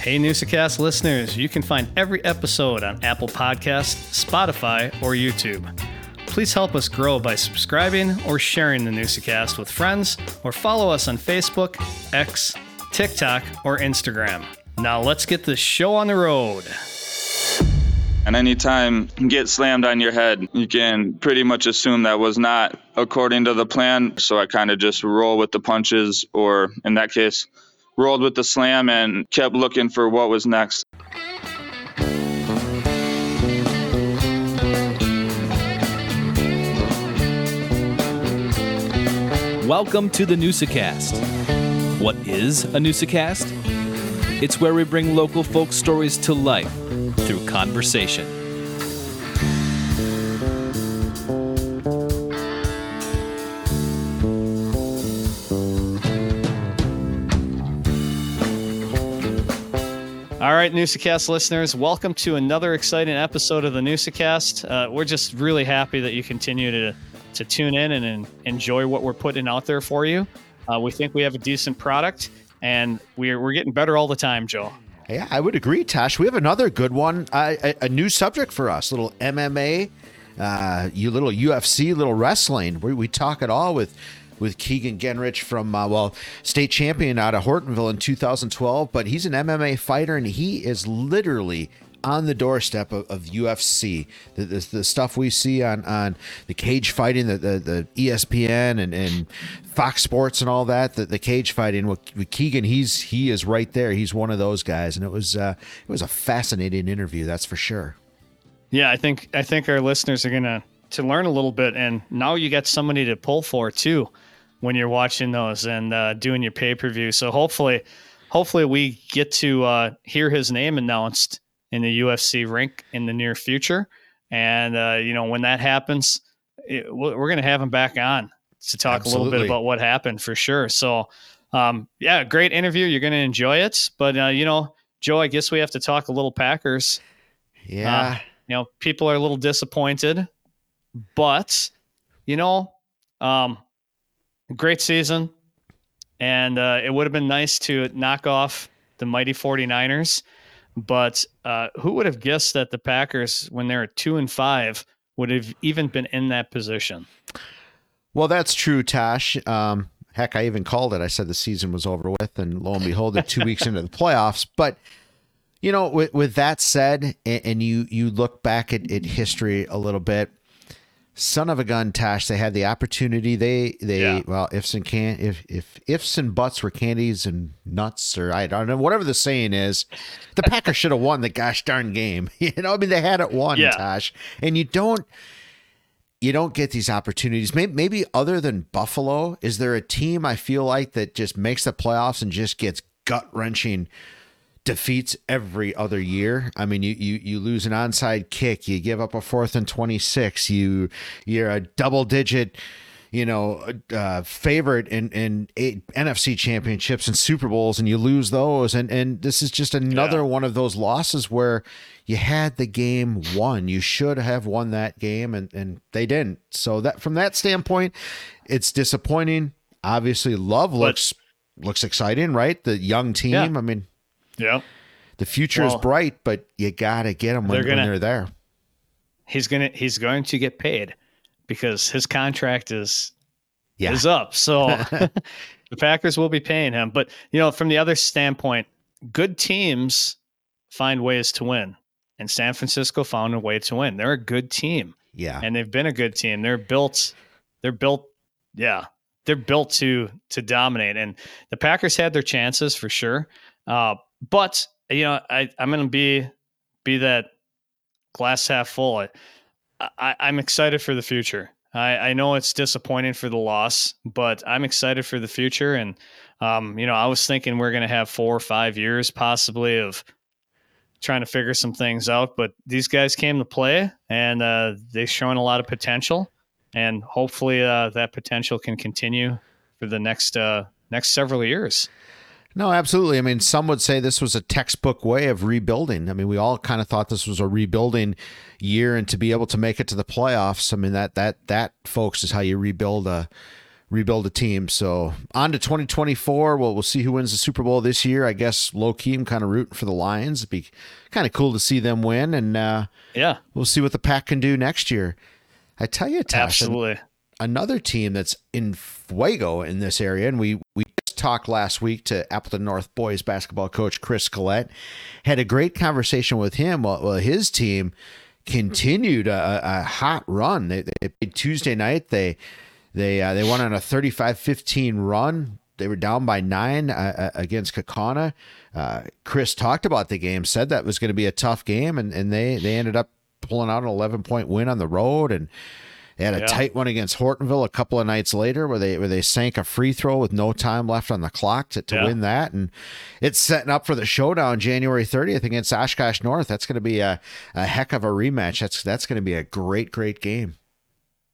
Hey, Newsacast listeners, you can find every episode on Apple Podcasts, Spotify, or YouTube. Please help us grow by subscribing or sharing the Newsacast with friends, or follow us on Facebook, X, TikTok, or Instagram. Now let's get the show on the road. And anytime get slammed on your head, you can pretty much assume that was not according to the plan. So I kind of just roll with the punches, or in that case, rolled with the slam and kept looking for what was next. Welcome to the Newsacast. What is a Newsacast? It's where we bring local folk stories to life through conversation. All right, Newsacast listeners, welcome to another exciting episode of the Newsacast. Uh, we're just really happy that you continue to to tune in and, and enjoy what we're putting out there for you. Uh, we think we have a decent product, and we're we're getting better all the time, Joe. Yeah, I would agree, Tosh. We have another good one, a, a new subject for us. Little MMA, uh, you little UFC, little wrestling. We, we talk it all with with Kegan Gennrich from uh, well, state champion out of Hortonville in 2012. But he's an MMA fighter, and he is literally on the doorstep of, of UFC. The, the, the, stuff we see on, on the cage fighting, the, the, the ESPN and, and Fox Sports and all that, the, the cage fighting with, with, Kegan, he's he is right there. He's one of those guys, and it was uh, it was a fascinating interview, that's for sure. Yeah, I think I think our listeners are gonna to learn a little bit, and now you got somebody to pull for too when you're watching those and uh, doing your pay per view. So hopefully, hopefully we get to uh, hear his name announced in the UFC rink in the near future. And uh, you know when that happens, it, we're going to have him back on to talk Absolutely. a little bit about what happened for sure. So, um, yeah, great interview. You're going to enjoy it. But uh, you know, Joe, I guess we have to talk a little Packers. Yeah. Uh, you know, people are a little disappointed, but you know, um, great season, and uh, it would have been nice to knock off the mighty 49ers. But uh, who would have guessed that the Packers, when they're two and five, would have even been in that position? Well, that's true, Tosh. Um, heck, I even called it. I said the season was over with, and lo and behold, they're two weeks into the playoffs. But you know, with, with that said, and, and you you look back at, at history a little bit, son of a gun, Tosh. They had the opportunity. They they yeah. well, ifs and can if if ifs and buts were candies and nuts, or I don't know whatever the saying is. The Packers should have won the gosh darn game. You know, I mean, they had it won, yeah. Tosh, and you don't you don't get these opportunities. Maybe, maybe other than Buffalo, is there a team I feel like that just makes the playoffs and just gets gut wrenching? Defeats every other year. I mean, you you you lose an onside kick, you give up a fourth and 26, you you're a double digit you know, uh, favorite in, in eight NFC championships and Super Bowls, and you lose those. And, and this is just another yeah. one of those losses where you had the game won. You should have won that game, and, and they didn't. So that from that standpoint, it's disappointing. Obviously, Love looks but, looks exciting, right? The young team. Yeah. I mean, yeah. The future well, is bright, but you got to get them when they're, gonna, when they're there. He's going to he's going to get paid because his contract is yeah. is up. So the Packers will be paying him. But you know, from the other standpoint, good teams find ways to win. And San Francisco found a way to win. They're a good team. Yeah. And they've been a good team. They're built they're built yeah. They're built to to dominate. And the Packers had their chances for sure. Uh, but you know, I I'm gonna be be that glass half full. I, I I'm excited for the future. I, I know it's disappointing for the loss, but I'm excited for the future. And um, you know, I was thinking we're gonna have four or five years possibly of trying to figure some things out. But these guys came to play, and uh, they've shown a lot of potential, and hopefully uh, that potential can continue for the next uh, next several years. No, absolutely. I mean, some would say this was a textbook way of rebuilding. I mean, we all kind of thought this was a rebuilding year, and to be able to make it to the playoffs, I mean that that that folks is how you rebuild a rebuild a team. So on to 2024. We'll we'll see who wins the Super Bowl this year. I guess low key, I'm kind of rooting for the Lions. It'd be kind of cool to see them win, and uh, Yeah, we'll see what the pack can do next year. I tell you, Tasha, absolutely. another team that's in fuego in this area, and we we talked last week to Appleton North boys basketball coach Chris Collette. Had a great conversation with him. Well his team continued a, a hot run. They, they Tuesday night. They they uh, they went on a 35-15 run. They were down by nine uh, against Kaukauna. Uh, Chris talked about the game, said that was going to be a tough game, and, and they they ended up pulling out an 11 point win on the road and they had a Yeah. tight one against Hortonville a couple of nights later where they where they sank a free throw with no time left on the clock to, to Yeah. win that. And it's setting up for the showdown January 30th against Oshkosh North. That's going to be a, a heck of a rematch. That's that's going to be a great, great game.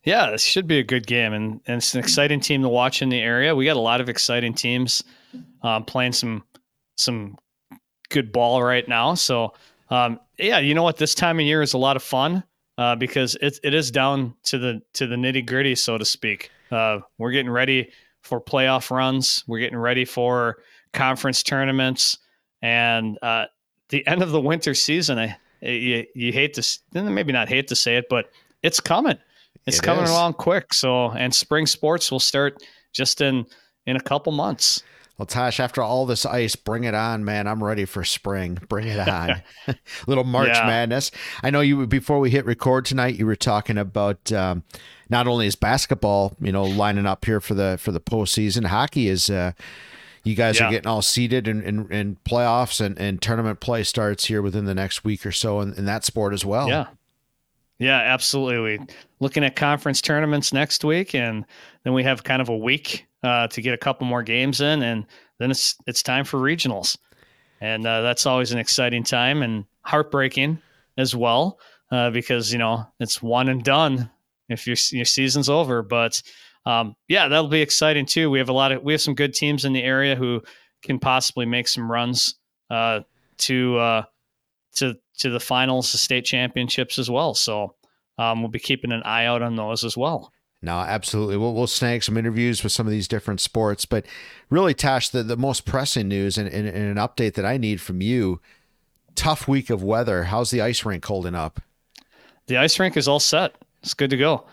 Yeah, this should be a good game, and, and it's an exciting team to watch in the area. We got a lot of exciting teams um, playing some some good ball right now. So, um, yeah, you know what? This time of year is a lot of fun uh, because it, it is down to the to the nitty gritty, so to speak. Uh, we're getting ready for playoff runs. We're getting ready for conference tournaments, and uh, the end of the winter season. I you, you hate to maybe not hate to say it, but it's coming. It's It coming is. along quick. So, and spring sports will start just in in a couple months. Well, Tosh, after all this ice, bring it on, man. I'm ready for spring. Bring it on. Little March Yeah. Madness. I know you before we hit record tonight, you were talking about um, not only is basketball, you know, lining up here for the for the postseason. Hockey is. Uh, you guys Yeah. are getting all seated and in, in, playoffs and, and tournament play starts here within the next week or so in, in that sport as well. Yeah. Yeah, absolutely. We looking at conference tournaments next week, and then we have kind of a week uh, to get a couple more games in, and then it's it's time for regionals, and uh, that's always an exciting time and heartbreaking as well uh, because you know it's one and done if your your season's over. But um, yeah, that'll be exciting too. We have a lot of we have some good teams in the area who can possibly make some runs uh, to uh, to to the finals, the state championships as well. So um, we'll be keeping an eye out on those as well. No, absolutely. We'll, we'll snag some interviews with some of these different sports. But really, Tosh, the, the most pressing news and, and, and an update that I need from you tough week of weather. How's the ice rink holding up? The ice rink is all set. It's good to go.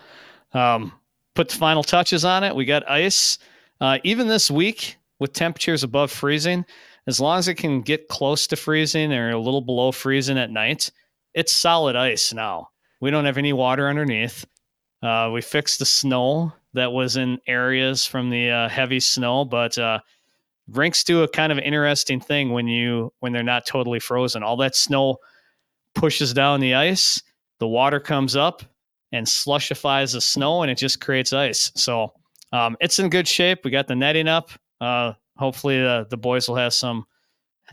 Um, put the final touches on it. We got ice. Uh, even this week with temperatures above freezing, as long as it can get close to freezing or a little below freezing at night, it's solid ice now. We don't have any water underneath. Uh, we fixed the snow that was in areas from the uh, heavy snow, but uh, rinks do a kind of interesting thing when you when they're not totally frozen. All that snow pushes down the ice, the water comes up and slushifies the snow, and it just creates ice. So um, it's in good shape. We got the netting up. Uh, hopefully, the the boys will have some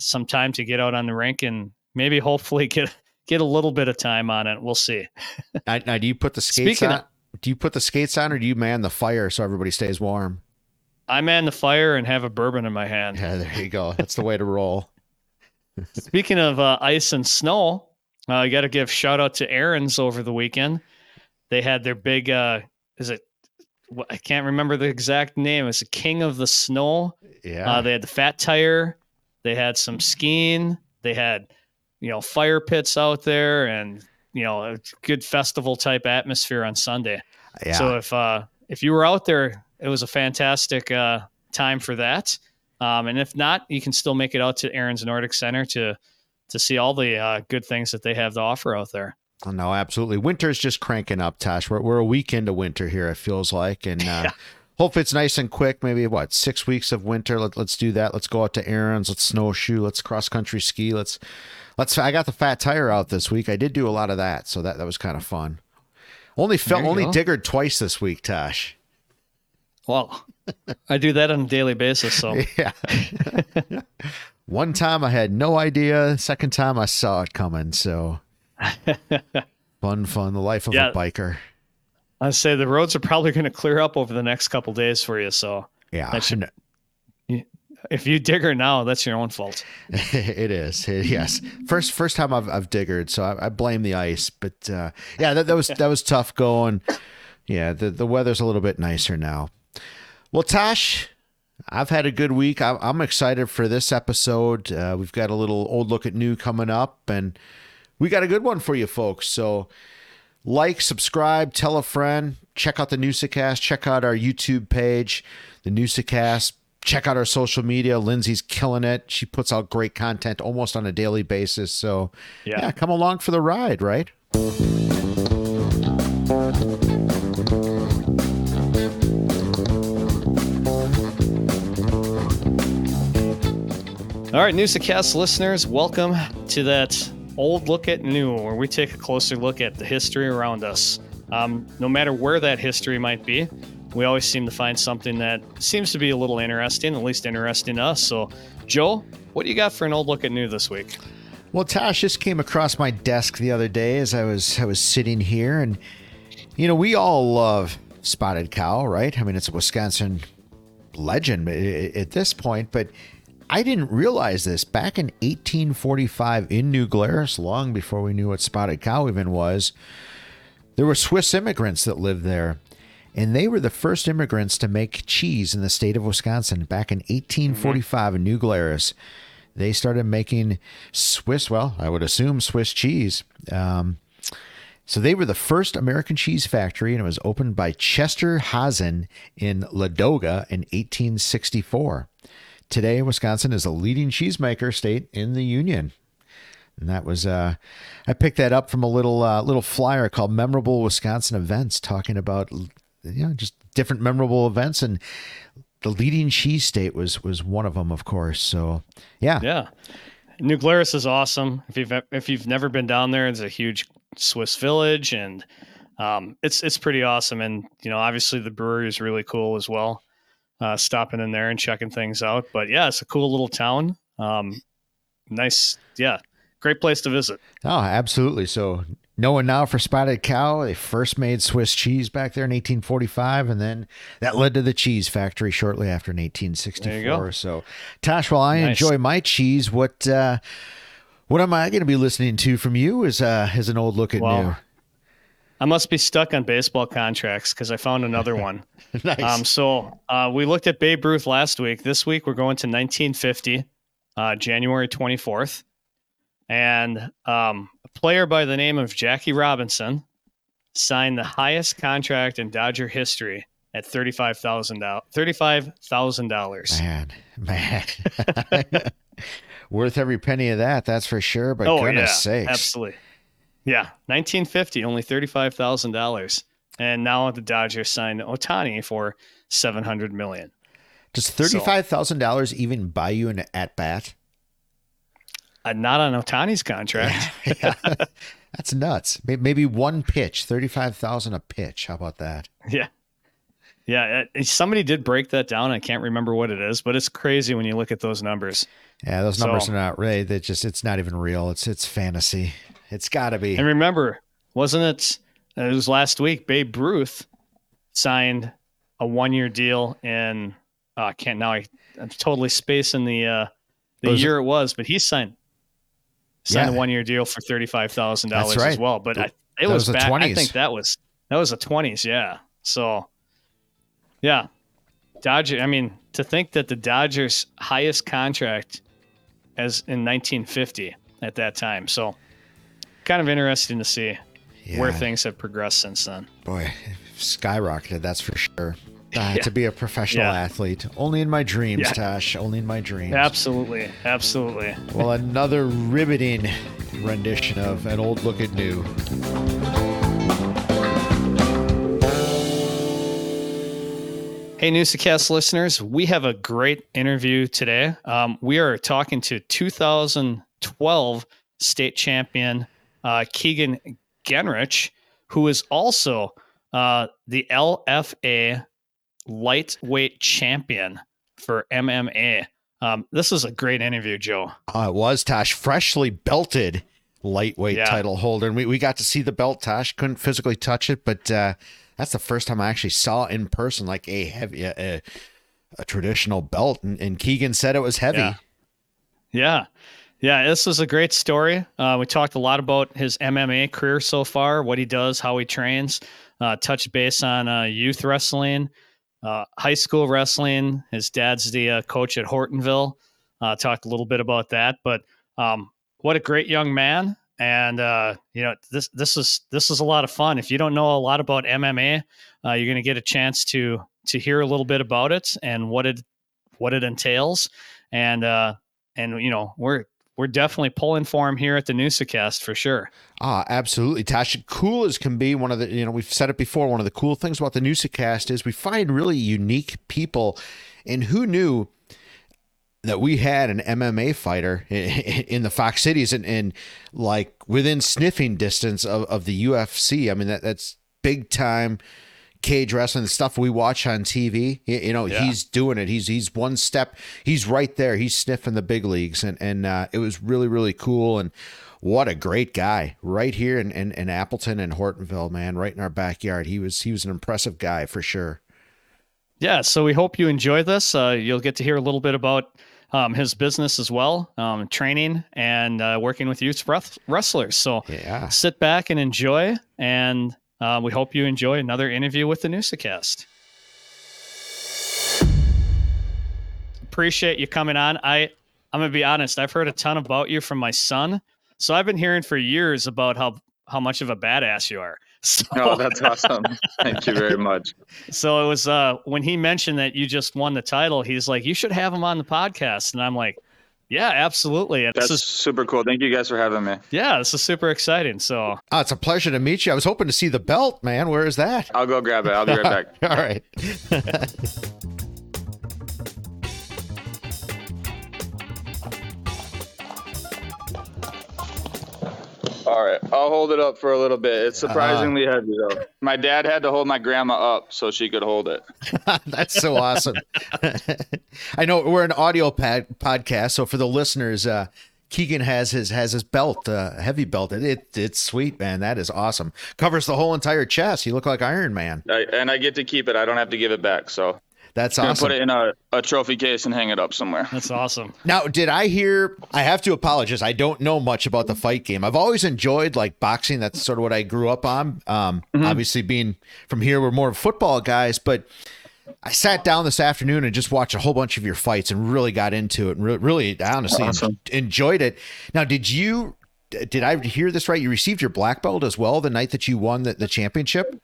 some time to get out on the rink and maybe hopefully get get a little bit of time on it. We'll see. Now, now, do you put the skates Speaking on? of- do you put the skates on, or do you man the fire so everybody stays warm? I man the fire and have a bourbon in my hand. Yeah, there you go. That's the way to roll. Speaking of uh, ice and snow, uh, I got to give shout out to Ariens over the weekend. They had their big, uh, is it? I can't remember the exact name. It's the King of the Snow. Yeah. Uh, they had the Fat Tire. They had some skiing. They had, you know, fire pits out there, and you know, a good festival type atmosphere on Sunday. yeah. So if uh, if you were out there, it was a fantastic uh, time for that. Um, and if not, you can still make it out to Ariens Nordic Center to to see all the uh, good things that they have to offer out there. Oh, no, absolutely. Winter's just cranking up, Tosh. We're, we're a week into winter here, it feels like. And uh, hopefully it's nice and quick. Maybe, what, six weeks of winter? Let, let's do that. Let's go out to Ariens. Let's snowshoe. Let's cross country ski. Let's, let's, I got the fat tire out this week. I did do a lot of that. So that, that was kind of fun. Only felt, only go. diggered twice this week, Tosh. Well, I do that on a daily basis. So Yeah. One time I had no idea. Second time I saw it coming. So fun, fun. The life of Yeah. a biker. I say the roads are probably going to clear up over the next couple days for you. So Yeah. That should- if you digger now, that's your own fault. it is. It- yes. First, first time I've, I've diggered, so I, I blame the ice. But uh, yeah, that, that was that was tough going. Yeah, the the weather's a little bit nicer now. Well, Tosh, I've had a good week. I'm, I'm excited for this episode. Uh, we've got a little old look at new coming up, and we got a good one for you folks. So, like, subscribe, tell a friend, check out the Newsacast, check out our YouTube page, the Newsacast. Check out our social media. Lindsay's killing it. She puts out great content almost on a daily basis. So, Yeah. yeah come along for the ride, right? All right, Newsacast listeners, welcome to that old look at new, where we take a closer look at the history around us. Um, no matter where that history might be, we always seem to find something that seems to be a little interesting, at least interesting to us. So, Joe, what do you got for an old look at new this week? Well, Tash, this came across my desk the other day as I was I was sitting here, and you know we all love spotted cow, right? I mean, it's a Wisconsin legend at this point, but I didn't realize this back in 1845 in New Glarus, long before we knew what spotted cow even was. There were Swiss immigrants that lived there, and they were the first immigrants to make cheese in the state of Wisconsin back in 1845 in New Glarus. They started making Swiss, well, I would assume Swiss cheese. Um, so they were the first American cheese factory, and it was opened by Chester Hazen in Ladoga in 1864. Today, Wisconsin is a leading cheesemaker state in the Union. And that was uh, I picked that up from a little uh, little flyer called "Memorable Wisconsin Events," talking about you know just different memorable events, and the leading cheese state was was one of them, of course. So yeah, Yeah, New Glarus is awesome. If you've if you've never been down there, it's a huge Swiss village, and um, it's it's pretty awesome. And you know, obviously the brewery is really cool as well. Uh, stopping in there and checking things out, but yeah, it's a cool little town. Um, nice, yeah, great place to visit. Oh, absolutely. So knowing now for Spotted Cow, they first made Swiss cheese back there in 1845, and then that led to the cheese factory shortly after in 1864. There you go. So, Tosh, while I Nice. enjoy my cheese, what uh, what am I going to be listening to from you as uh, as an old look at Wow. I must be stuck on baseball contracts because I found another one. nice. Um, so uh, we looked at Babe Ruth last week. This week we're going to 1950, uh, January 24th, and um, a player by the name of Jackie Robinson signed the highest contract in Dodger history at thirty-five thousand dollars. Thirty-five thousand dollars. man, man. Worth every penny of that, that's for sure. But Oh goodness yeah, sakes. absolutely. Yeah, 1950, only thirty-five thousand dollars, and now the Dodgers signed Ohtani for seven hundred million. Does $35,000 even buy you an at bat? Uh, not on Ohtani's contract. Yeah. That's nuts. Maybe one pitch, 35,000 a pitch. How about that? Yeah. Yeah. uh, Somebody did break that down. I can't remember what it is, but it's crazy when you look at those numbers. Yeah, those numbers So- are not right. They just it's not even real. It's it's fantasy. It's got to be. And remember, wasn't it? It was last week. Babe Ruth signed a one-year deal in. Uh, I can't now. I, I'm totally spacing the uh, the Was year it was, but he signed signed Yeah. a one-year deal for thirty-five thousand dollars right. as well. But I, it was, was back. I think that was that was the twenties. Yeah. So, yeah, Dodger. I mean, to think that the Dodgers' highest contract as in 1950 at that time. So, kind of interesting to see where things have progressed since then. Boy, skyrocketed. That's for sure. Uh, To be a professional Yeah. athlete, only in my dreams, Yeah. Tosh. Only in my dreams. Absolutely, absolutely. Well, another riveting rendition of an old look at new. Hey, Newsacast listeners, we have a great interview today. Um, we are talking to 2012 state champion uh, Kegan Gennrich, who is also uh, the LFA lightweight champion for MMA. Um, this is a great interview, Joe. Uh, it was Tosh, freshly belted lightweight Yeah. title holder, and we, we got to see the belt. Tosh couldn't physically touch it, but uh, that's the first time I actually saw in person like a heavy, a, a traditional belt. And, and Kegan said it was heavy. Yeah. Yeah. Yeah, this is a great story. Uh, we talked a lot about his MMA career so far, what he does, how he trains, uh, touched base on uh, youth wrestling, uh, high school wrestling. His dad's the uh, coach at Hortonville. Uh, talked a little bit about that, but um, what a great young man. And uh, you know this this is this is a lot of fun. If you don't know a lot about MMA, uh, you're going to get a chance to to hear a little bit about it and what it what it entails. And uh, and you know we're we're definitely pulling for him here at the Newsacast for sure. Ah, absolutely, Tasha. Cool as can be. One of the you know we've said it before. One of the cool things about the Newsacast is we find really unique people, and who knew that we had an MMA fighter in the Fox Cities and, and like within sniffing distance of, of the UFC. I mean that that's big time cage wrestling, the stuff we watch on TV. You know, yeah. he's doing it. He's he's one step. He's right there. He's sniffing the big leagues, and and uh, it was really really cool. And what a great guy, right here in, in in Appleton and Hortonville, man, right in our backyard. He was he was an impressive guy for sure. Yeah, so we hope you enjoy this. Uh, you'll get to hear a little bit about um, his business as well, um, training and uh, working with youth wrestlers. So yeah. sit back and enjoy. And uh, we hope you enjoy another interview with the Newsacast. Appreciate you coming on. I I'm gonna be honest. I've heard a ton about you from my son, so I've been hearing for years about how how much of a badass you are. So, oh, that's awesome. Thank you very much. So it was uh, when he mentioned that you just won the title, he's like, you should have him on the podcast. And I'm like, yeah, absolutely. And That's is, super cool. Thank you guys for having me. Yeah, this is super exciting. So oh, it's a pleasure to meet you. I was hoping to see the belt, man. Where is that? I'll go grab it. I'll be right back. All right. All right, I'll hold it up for a little bit. It's surprisingly heavy though. My dad had to hold my grandma up so she could hold it. That's so awesome. I know we're an audio pad- podcast, so for the listeners, uh, Kegan has his has his belt, uh, heavy belt. It, it, it's sweet, man. That is awesome. Covers the whole entire chest. You look like Iron Man. I, and I get to keep it. I don't have to give it back. So that's awesome. Put it in a, a trophy case and hang it up somewhere. That's awesome. Now, did I hear? I have to apologize. I don't know much about the fight game. I've always enjoyed like boxing. That's sort of what I grew up on. Um, mm-hmm. Obviously, being from here, we're more football guys, but. I sat down this afternoon and just watched a whole bunch of your fights and really got into it and re- really honestly awesome. enjoyed it. Now, did you did I hear this right? You received your black belt as well the night that you won the, the championship?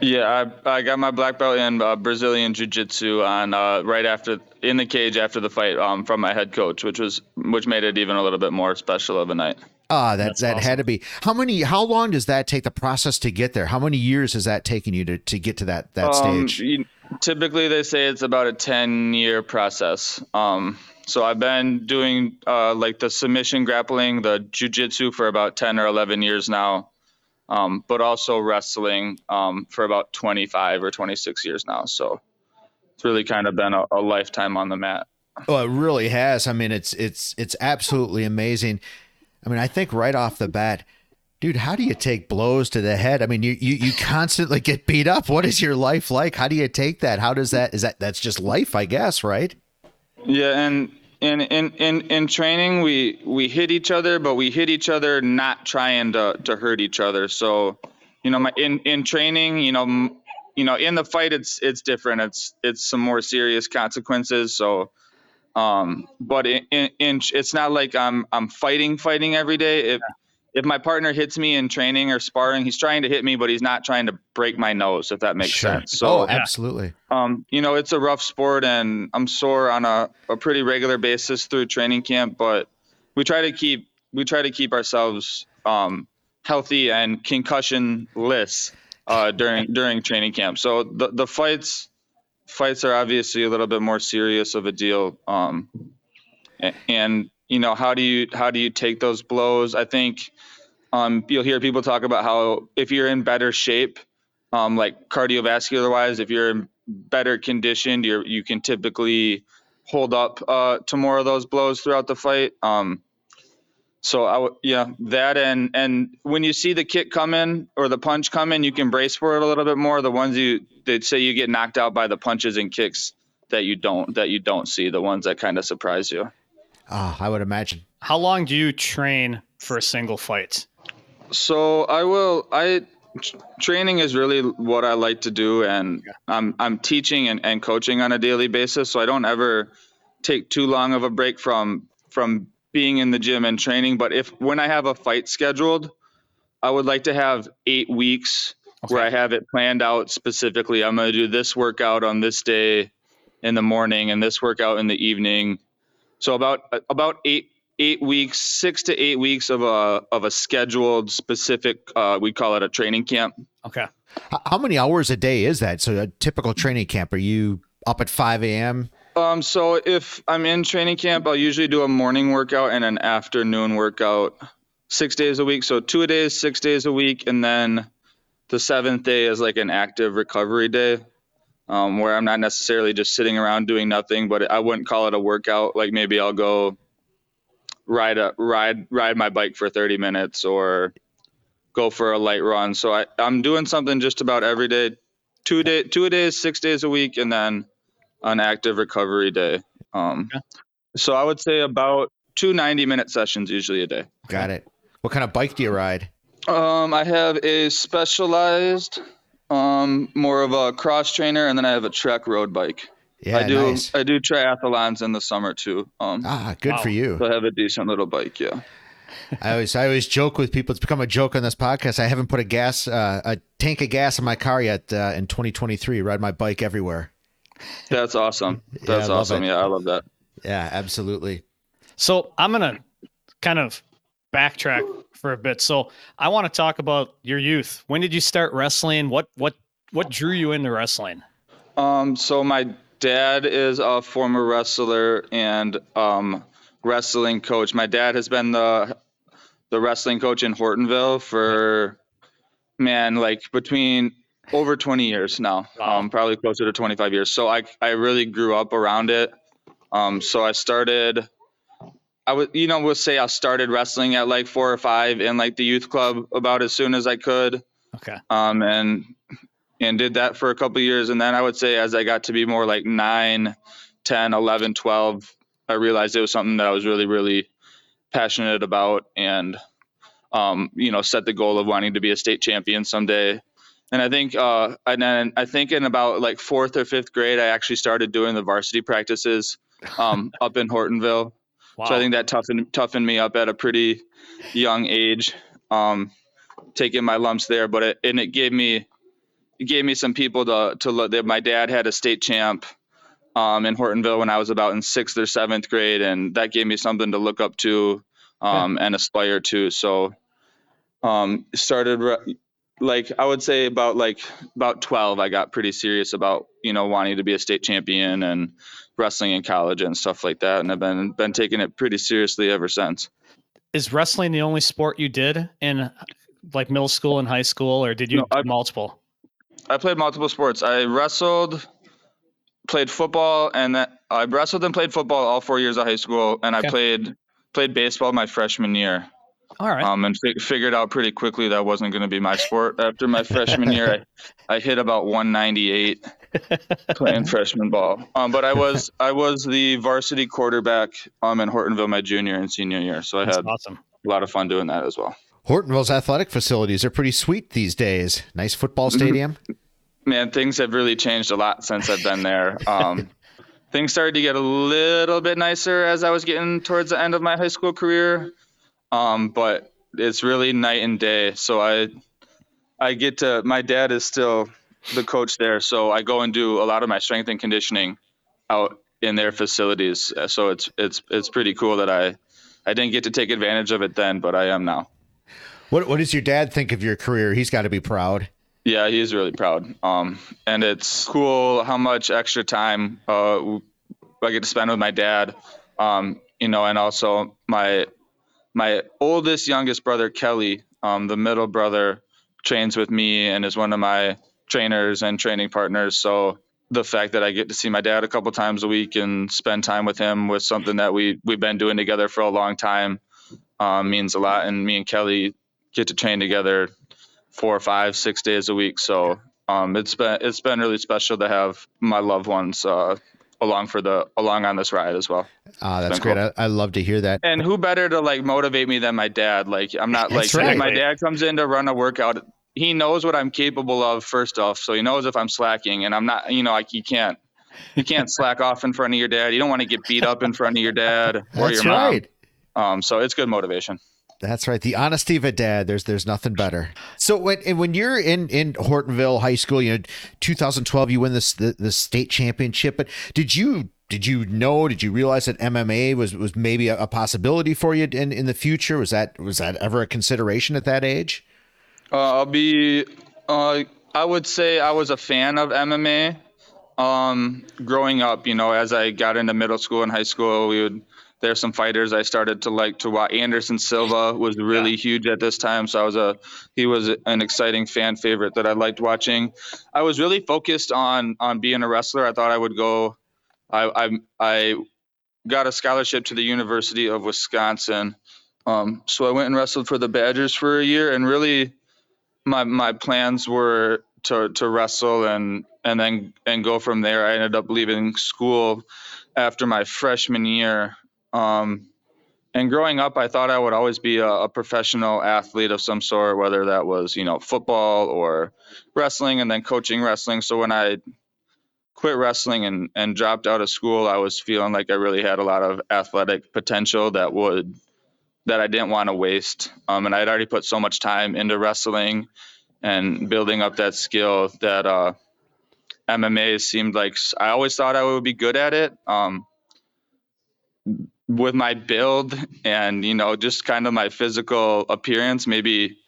Yeah, I, I got my black belt in uh, Brazilian Jiu Jitsu on uh, right after in the cage after the fight um, from my head coach, which was which made it even a little bit more special of a night. Ah, that That's that awesome. had to be. How many? How long does that take the process to get there? How many years has that taken you to, to get to that that um, stage? You, typically, they say it's about a ten year process. Um, so I've been doing uh, like the submission grappling, the jujitsu for about ten or eleven years now um, but also wrestling um, for about 25 or 26 years now. So it's really kind of been a, a lifetime on the mat. Well, it really has. I mean, it's it's it's absolutely amazing. I mean, I think right off the bat, dude, how do you take blows to the head? I mean, you you you constantly get beat up. What is your life like? How do you take that? How does that is that that's just life, I guess, right? Yeah, and in in in in training we we hit each other but we hit each other not trying to to hurt each other. So you know my in in training you know m- you know in the fight it's it's different. It's it's some more serious consequences. So um but in, in, in it's not like i'm i'm fighting fighting every day if my partner hits me in training or sparring, he's trying to hit me, but he's not trying to break my nose, if that makes sure. sense. So, oh, absolutely. Um, you know, it's a rough sport, and I'm sore on a, a pretty regular basis through training camp, but we try to keep we try to keep ourselves um, healthy and concussionless uh, during during training camp. So the the fights fights are obviously a little bit more serious of a deal. Um, and you know how do you how do you take those blows i think um, you'll hear people talk about how if you're in better shape um, like cardiovascular wise if you're in better conditioned you you can typically hold up uh, to more of those blows throughout the fight um, so I w- yeah that and and when you see the kick come in or the punch come in you can brace for it a little bit more the ones you that say you get knocked out by the punches and kicks that you don't that you don't see the ones that kind of surprise you Ah, I would imagine. How long do you train for a single fight? So I will I training is really what I like to do, and I'm I'm teaching and, and coaching on a daily basis, so I don't ever take too long of a break from from being in the gym and training. But if when I have a fight scheduled, I would like to have eight weeks where I have it planned out specifically. I'm going to do this workout on this day in the morning and this workout in the evening. So about about eight eight weeks, six to eight weeks of a of a scheduled specific. Uh, we call it a training camp. Okay. How many hours a day is that? So a typical training camp, are you up at 5 a.m.? Um, so if I'm in training camp, I'll usually do a morning workout and an afternoon workout, six days a week. So two a days, six days a week, and then the seventh day is like an active recovery day, um, where I'm not necessarily just sitting around doing nothing. But I wouldn't call it a workout. Like maybe I'll go ride a ride ride my bike for 30 minutes or go for a light run. So I, I'm doing something just about every day, two day two days, six days a week, and then an active recovery day. Um, Okay. So I would say about two 90 minute sessions usually a day. Got it. What kind of bike do you ride? Um, I have a specialized, um, more of a cross trainer, and then I have a trek road bike. Yeah, I do nice. I do triathlons in the summer too. Um, Ah, good Wow. for you. so I have a decent little bike. Yeah. I always I always joke with people. It's become a joke on this podcast. I haven't put a gas uh, a tank of gas in my car yet uh, in 2023. Ride my bike everywhere. That's awesome. Yeah, That's I love awesome. it. Yeah, I love that. Yeah, absolutely. So I'm gonna kind of backtrack for a bit. So I want to talk about your youth. When did you start wrestling? What what what drew you into wrestling? Um, so my dad is a former wrestler and um, wrestling coach. My dad has been the the wrestling coach in Hortonville for man, like between over 20 years now. Wow. Um, probably closer to 25 years. So I I really grew up around it. Um, so I started. I would, you know, we'll say I started wrestling at like four or five in like the youth club about as soon as I could Okay. um, and and did that for a couple years and then i would say as i got to be more like 9 10 11 12 i realized it was something that i was really really passionate about and um, you know set the goal of wanting to be a state champion someday and i think uh, and then i think in about like fourth or fifth grade i actually started doing the varsity practices um, up in hortonville Wow. so I think that toughened toughened me up at a pretty young age, um, taking my lumps there. But it and it gave me gave me some people to to look. That my dad had a state champ um, in Hortonville when I was about in sixth or seventh grade, and that gave me something to look up to um, and aspire to. So um, started re- like I would say about like about twelve. I got pretty serious about you know wanting to be a state champion and wrestling in college and stuff like that, and I've been been taking it pretty seriously ever since. Is wrestling the only sport you did in like middle school and high school, or did you No, multiple? I played multiple sports. I wrestled, played football, and that I wrestled and played football all four years of high school, and Okay. I played played baseball my freshman year. All right. Um, and fi- figured out pretty quickly that wasn't going to be my sport after my freshman year. I, I hit about 198 playing freshman ball. Um, but I was I was the varsity quarterback um in Hortonville my junior and senior year, so I That's had awesome. a lot of fun doing that as well. Hortonville's athletic facilities are pretty sweet these days. Nice football stadium. Man, things have really changed a lot since I've been there. Um, things started to get a little bit nicer as I was getting towards the end of my high school career, um, but it's really night and day. So I, I get to. My dad is still the coach there, so I go and do a lot of my strength and conditioning out in their facilities. So it's it's it's pretty cool that I, I didn't get to take advantage of it then, but I am now. What What does your dad think of your career? He's got to be proud. Yeah, he's really proud. Um, and it's cool how much extra time uh, I get to spend with my dad. Um, you know, and also my my oldest youngest brother Kelly, um, the middle brother, trains with me and is one of my trainers and training partners. So the fact that I get to see my dad a couple times a week and spend time with him was something that we we've been doing together for a long time um, means a lot. And me and Kelly get to train together four, five, six days a week. So um, it's been it's been really special to have my loved ones uh, along for the along on this ride as well. Ah, that's great. I, I love to hear that. And who better to like motivate me than my dad? Like I'm not like right. my dad comes in to run a workout, he knows what I'm capable of first off, so he knows if I'm slacking, and I'm not. You know, like you can't you can't slack off in front of your dad. You don't want to get beat up in front of your dad or That's your mom. right. Um, so it's good motivation. That's right. The honesty of a dad. There's there's nothing better. So when when you're in in Hortonville High School, you know, 2012, you win this the, the state championship. But did you did you know? Did you realize that MMA was was maybe a, a possibility for you in in the future? Was that was that ever a consideration at that age? Uh, I'll be. Uh, I would say I was a fan of MMA. Um, growing up, you know, as I got into middle school and high school, we would. There's some fighters I started to like to watch. Anderson Silva was really huge at this time, so I was a he was an exciting fan favorite that I liked watching. I was really focused on on being a wrestler. I thought I would go. I I, I got a scholarship to the University of Wisconsin, um, so I went and wrestled for the Badgers for a year, and really my my plans were to to wrestle and and then and go from there. I ended up leaving school after my freshman year. Um, and growing up, I thought I would always be a, a professional athlete of some sort, whether that was you know football or wrestling, and then coaching wrestling. So when I quit wrestling and and dropped out of school, I was feeling like I really had a lot of athletic potential that would that I didn't want to waste. Um, and I'd already put so much time into wrestling and building up that skill that uh, MMA seemed like I always thought I would be good at it. Um, with my build and you know just kind of my physical appearance, maybe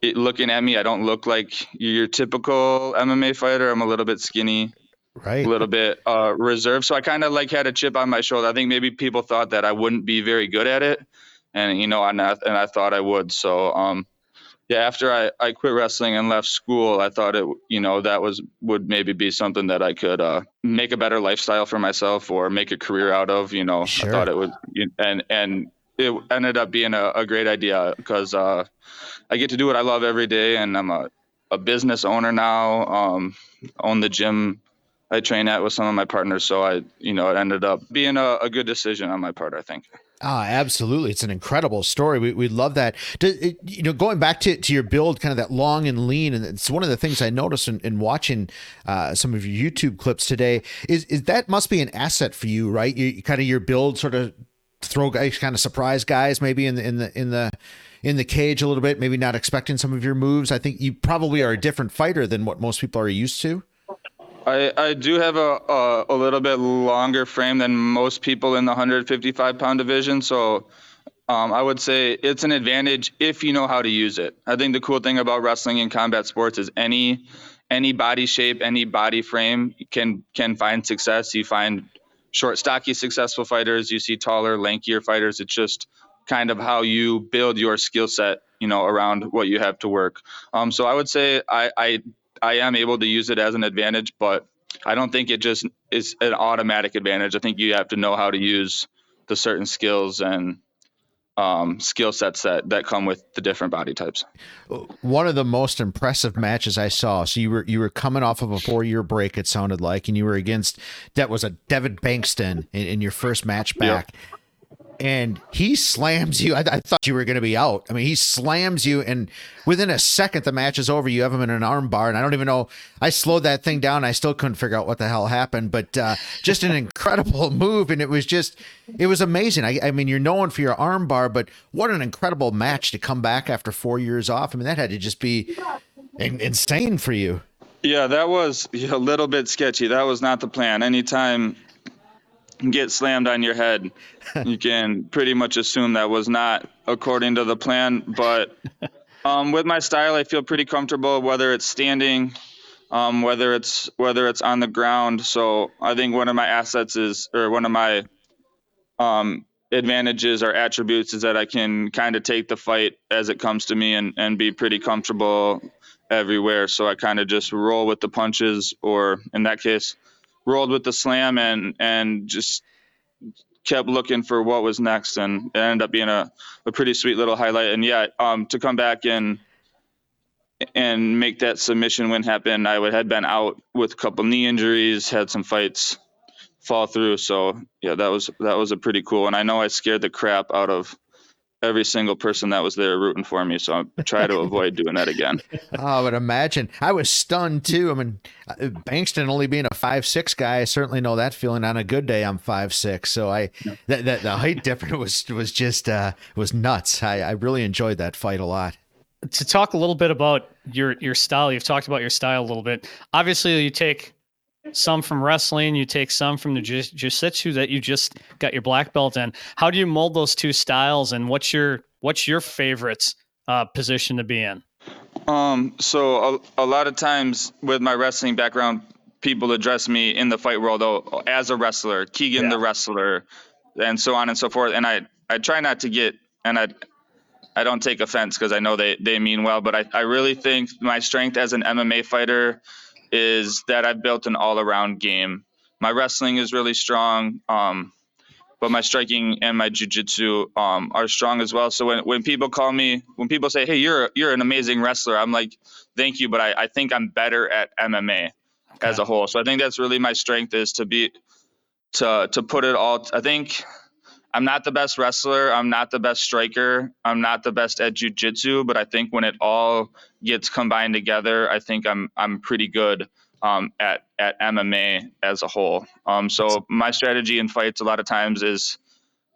it, looking at me, I don't look like your typical MMA fighter. I'm a little bit skinny Right. a little bit uh, reserved. So I kind of like had a chip on my shoulder. I think maybe people thought that I wouldn't be very good at it, and you know, and I, and I thought I would. So um, yeah, after I, I quit wrestling and left school, I thought it you know that was would maybe be something that I could uh, make a better lifestyle for myself or make a career out of. You know, Sure. I thought it would, and and it ended up being a, a great idea because uh, I get to do what I love every day, and I'm a a business owner now. Um, own the gym I train at with some of my partners. So I, you know, it ended up being a, a good decision on my part, I think. Ah, absolutely. It's an incredible story. We, we love that. Do, you know, going back to, to your build, kind of that long and lean, and it's one of the things I noticed in, in watching uh, some of your YouTube clips today is, is that must be an asset for you, right? You, you kind of your build sort of throw guys, kind of surprise guys maybe in the, in the, in the, in the cage a little bit, maybe not expecting some of your moves. I think you probably are a different fighter than what most people are used to. I, I do have a, a, a little bit longer frame than most people in the 155 pound division. So um, I would say it's an advantage if you know how to use it. I think the cool thing about wrestling and combat sports is any any body shape, any body frame can can find success. You find short, stocky, successful fighters. You see taller, lankier fighters. It's just kind of how you build your skill set, you know, around what you have to work. Um, so I would say I, I I am able to use it as an advantage, but I don't think it just is an automatic advantage. I think you have to know how to use the certain skills and um, skill sets that, that come with the different body types. one of the most impressive matches I saw. So you were you were coming off of a four year break. It sounded like, and you were against that was a David Bankston in, in your first match back, and he slams you. I, I thought you were going to be out. I mean, he slams you, and within a second, the match is over. You have him in an arm bar, and I don't even know. I slowed that thing down. I still couldn't figure out what the hell happened, but uh, just an incredible move, and it was just it was amazing. I, I mean, you're known for your arm bar, but what an incredible match to come back after four years off. I mean, that had to just be in- insane for you. Yeah, that was a little bit sketchy. That was not the plan. Anytime get slammed on your head, you can pretty much assume that was not according to the plan. But um, with my style, I feel pretty comfortable whether it's standing, um, whether it's whether it's on the ground. So I think one of my assets is, or one of my um, advantages or attributes is that I can kind of take the fight as it comes to me and, and be pretty comfortable everywhere. So I kind of just roll with the punches, or in that case, rolled with the slam and and just kept looking for what was next, and it ended up being a, a pretty sweet little highlight. And yeah, um, to come back and and make that submission win happen, I would had been out with a couple knee injuries, had some fights fall through. So yeah, that was that was a pretty cool. And I know I scared the crap out of every single person that was there rooting for me. So I try to avoid doing that again. Oh, I would imagine. I was stunned too. I mean, uh, Bankston only being a five six guy, I certainly know that feeling. On a good day, I'm five six. So I that, that the height difference was was just uh was nuts. I, I really enjoyed that fight a lot. To talk a little bit about your your style, you've talked about your style a little bit. Obviously, you take some from wrestling, you take some from the jiu-jitsu that you just got your black belt in. How do you mold those two styles, and what's your what's your favorite uh, position to be in? Um, so a, a lot of times with my wrestling background, people address me in the fight world oh, as a wrestler, Kegan yeah. the wrestler, and so on and so forth. And I I try not to get and I I don't take offense because I know they they mean well, but I I really think my strength as an MMA fighter is that I've built an all around game. My wrestling is really strong, um, but my striking and my jujitsu um, are strong as well. So when, when people call me, when people say, "Hey, you're you're an amazing wrestler," I'm like, "Thank you," but I, I think I'm better at MMA okay. as a whole. So I think that's really my strength is to be to to put it all. I think I'm not the best wrestler. I'm not the best striker. I'm not the best at jujitsu, but I think when it all gets combined together, I think I'm I'm pretty good um, at at MMA as a whole. Um, so my strategy in fights a lot of times is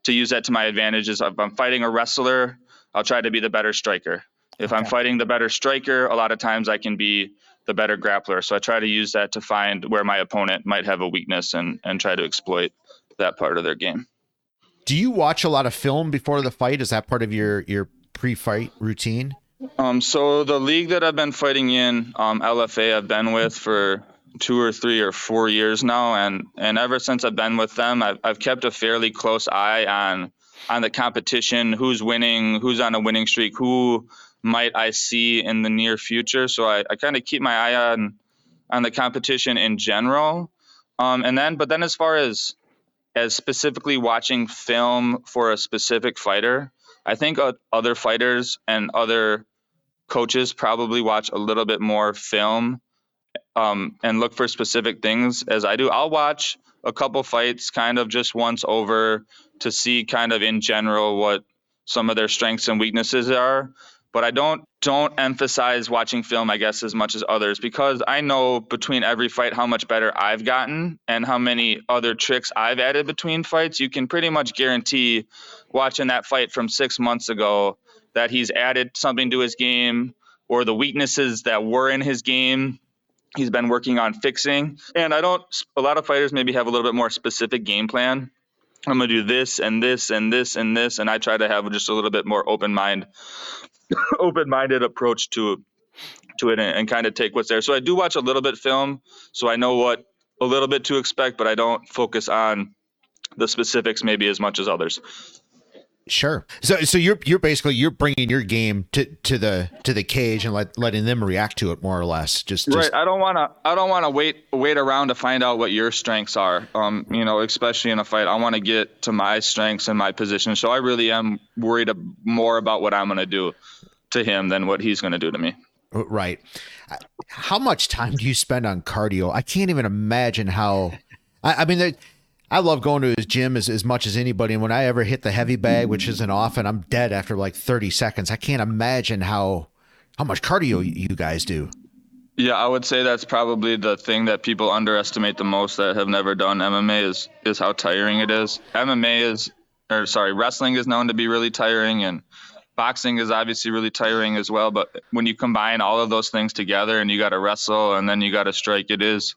to use that to my advantage. Is if I'm fighting a wrestler, I'll try to be the better striker. If okay. I'm fighting the better striker, a lot of times I can be the better grappler. So I try to use that to find where my opponent might have a weakness and and try to exploit that part of their game. Do you watch a lot of film before the fight? Is that part of your your pre-fight routine? Um, so the league that I've been fighting in, um, LFA, I've been with for two or three or four years now, and and ever since I've been with them, I've I've kept a fairly close eye on on the competition, who's winning, who's on a winning streak, who might I see in the near future. So I, I kind of keep my eye on on the competition in general. Um, and then, but then as far as as specifically watching film for a specific fighter. I think uh, other fighters and other coaches probably watch a little bit more film um, and look for specific things as I do. I'll watch a couple fights kind of just once over to see kind of in general what some of their strengths and weaknesses are but I don't don't emphasize watching film, I guess, as much as others because I know between every fight how much better I've gotten and how many other tricks I've added between fights. You can pretty much guarantee watching that fight from six months ago that he's added something to his game or the weaknesses that were in his game he's been working on fixing. And I don't, a lot of fighters maybe have a little bit more specific game plan. I'm going to do this and this and this and this. And I try to have just a little bit more open mind open-minded approach to to it and, and kind of take what's there. So I do watch a little bit film, so I know what a little bit to expect, but I don't focus on the specifics maybe as much as others. Sure. So so you're you're basically you're bringing your game to to the to the cage and let, letting them react to it more or less. Just, just... right. I don't want to I don't want to wait wait around to find out what your strengths are. Um, you know, especially in a fight, I want to get to my strengths and my position. So I really am worried more about what I'm going to do to him than what he's going to do to me. Uh, right. Uh, how much time do you spend on cardio? I can't even imagine how. I, I mean, I love going to his gym as, as much as anybody. And when I ever hit the heavy bag, which isn't often, I'm dead after like 30 seconds. I can't imagine how how much cardio you guys do. Yeah, I would say that's probably the thing that people underestimate the most that have never done MMA is is how tiring it is. MMA is, or sorry, wrestling is known to be really tiring, and boxing is obviously really tiring as well. But when you combine all of those things together, and you got to wrestle, and then you got to strike, it is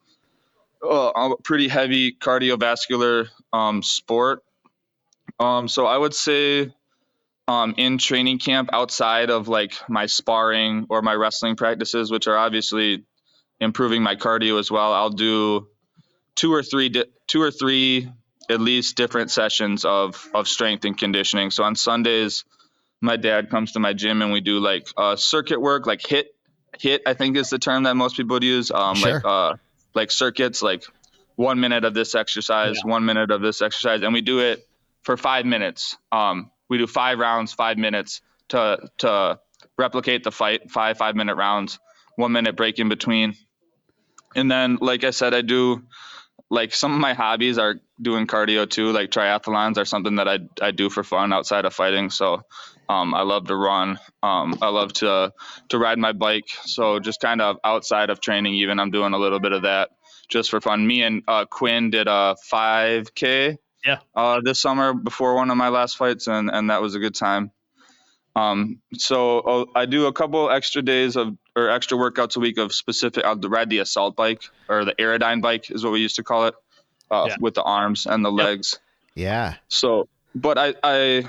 uh, a pretty heavy cardiovascular um, sport. Um, so I would say um, in training camp, outside of like my sparring or my wrestling practices, which are obviously improving my cardio as well, I'll do two or three, di- two or three at least different sessions of of strength and conditioning. So on Sundays, my dad comes to my gym and we do like uh, circuit work, like hit HIIT, I think is the term that most people would use. Um, sure. Like uh, like circuits, like one minute of this exercise, yeah. one minute of this exercise, and we do it for five minutes. Um, we do five rounds, five minutes to to replicate the fight, five five minute rounds, one minute break in between, and then like I said, I do like some of my hobbies are doing cardio too, like triathlons are something that I I do for fun outside of fighting. So Um, I love to run. Um, I love to to ride my bike. So just kind of outside of training, even I'm doing a little bit of that just for fun. Me and uh, Quinn did a 5K. Yeah. Uh, this summer before one of my last fights, and and that was a good time. Um, so uh, I do a couple extra days of or extra workouts a week of specific. I'll ride the assault bike or the Airdyne bike is what we used to call it, uh, Yeah. with the arms and the Yep. legs. Yeah. So, but I, I,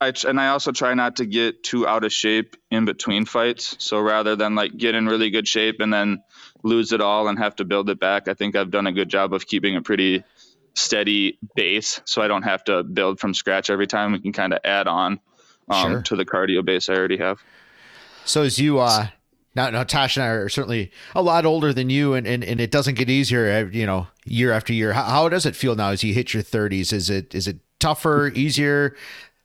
I, tr- and I also try not to get too out of shape in between fights. So rather than like get in really good shape and then lose it all and have to build it back, I think I've done a good job of keeping a pretty steady base. So I don't have to build from scratch every time. We can kind of add on um, Sure. to the cardio base I already have. So as you uh now, now Tosh and I are certainly a lot older than you, and, and, and it doesn't get easier, uh, you know, year after year. How, how does it feel now as you hit your thirties? Is it is it tougher, easier,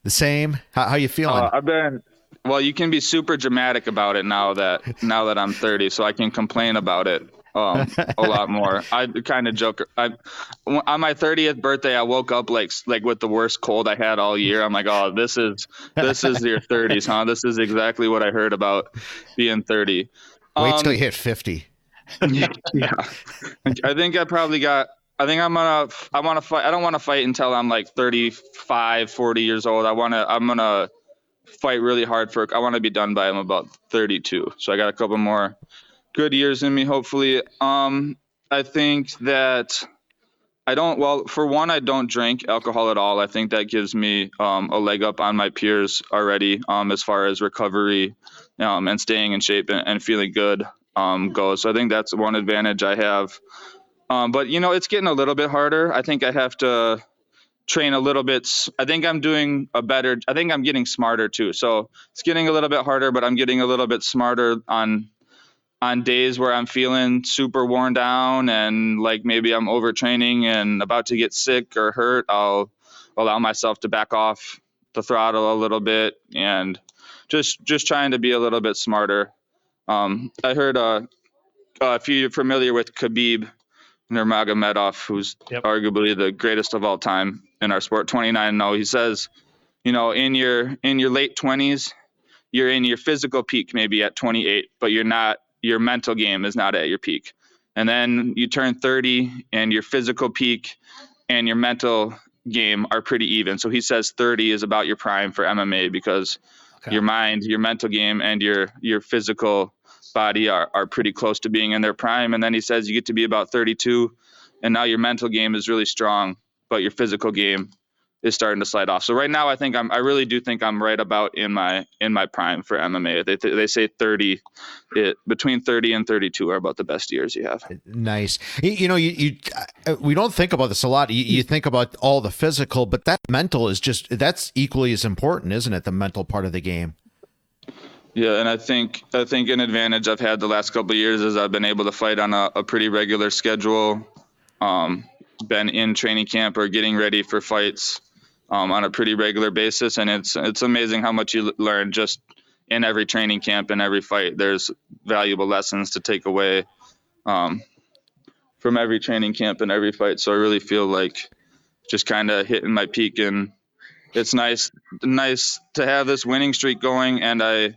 the same? How, how you feeling? Uh, I've been well. You can be super dramatic about it now that now that I'm 30, so I can complain about it um, a lot more. I kind of joke. I on my 30th birthday, I woke up like like with the worst cold I had all year. I'm like, oh, this is this is your 30s, huh? This is exactly what I heard about being 30. Wait Um, till you hit fifty. yeah. I think I probably got I think I'm gonna I want to fight I don't want to fight until I'm like 35 40 years old. I want to I'm to fight really hard for I want to be done by I'm about 32. So I got a couple more good years in me hopefully. Um I think that I don't well for one I don't drink alcohol at all. I think that gives me um, a leg up on my peers already um, as far as recovery um, and staying in shape and, and feeling good um, goes. So I think that's one advantage I have. Um, but you know, it's getting a little bit harder. I think I have to train a little bit. I think I'm doing a better. I think I'm getting smarter too. So it's getting a little bit harder, but I'm getting a little bit smarter on on days where I'm feeling super worn down and like maybe I'm overtraining and about to get sick or hurt. I'll allow myself to back off the throttle a little bit and just just trying to be a little bit smarter. Um, I heard uh, uh, if you're familiar with Khabib Nurmagomedov, who's Yep. arguably the greatest of all time in our sport, 29 0, he says, you know, in your in your late 20s, you're in your physical peak maybe at 28, but you're not. Your mental game is not at your peak. And then you turn 30, and your physical peak and your mental game are pretty even. So he says 30 is about your prime for MMA because Okay. your mind, your mental game, and your your physical body are, are pretty close to being in their prime. And then he says you get to be about 32, and now your mental game is really strong, but your physical game is starting to slide off. So right now, I think I'm I really do think I'm right about in my in my prime for MMA. They they say 30, it between 30 and 32 are about the best years you have. Nice. You, you know, you, you we don't think about this a lot. You, you think about all the physical, but that mental is just that's equally as important, isn't it? The mental part of the game. Yeah, and I think I think an advantage I've had the last couple of years is I've been able to fight on a, a pretty regular schedule. Um, been in training camp or getting ready for fights um, on a pretty regular basis, and it's it's amazing how much you learn just in every training camp and every fight. There's valuable lessons to take away um, from every training camp and every fight. So I really feel like just kind of hitting my peak, and it's nice nice to have this winning streak going, and I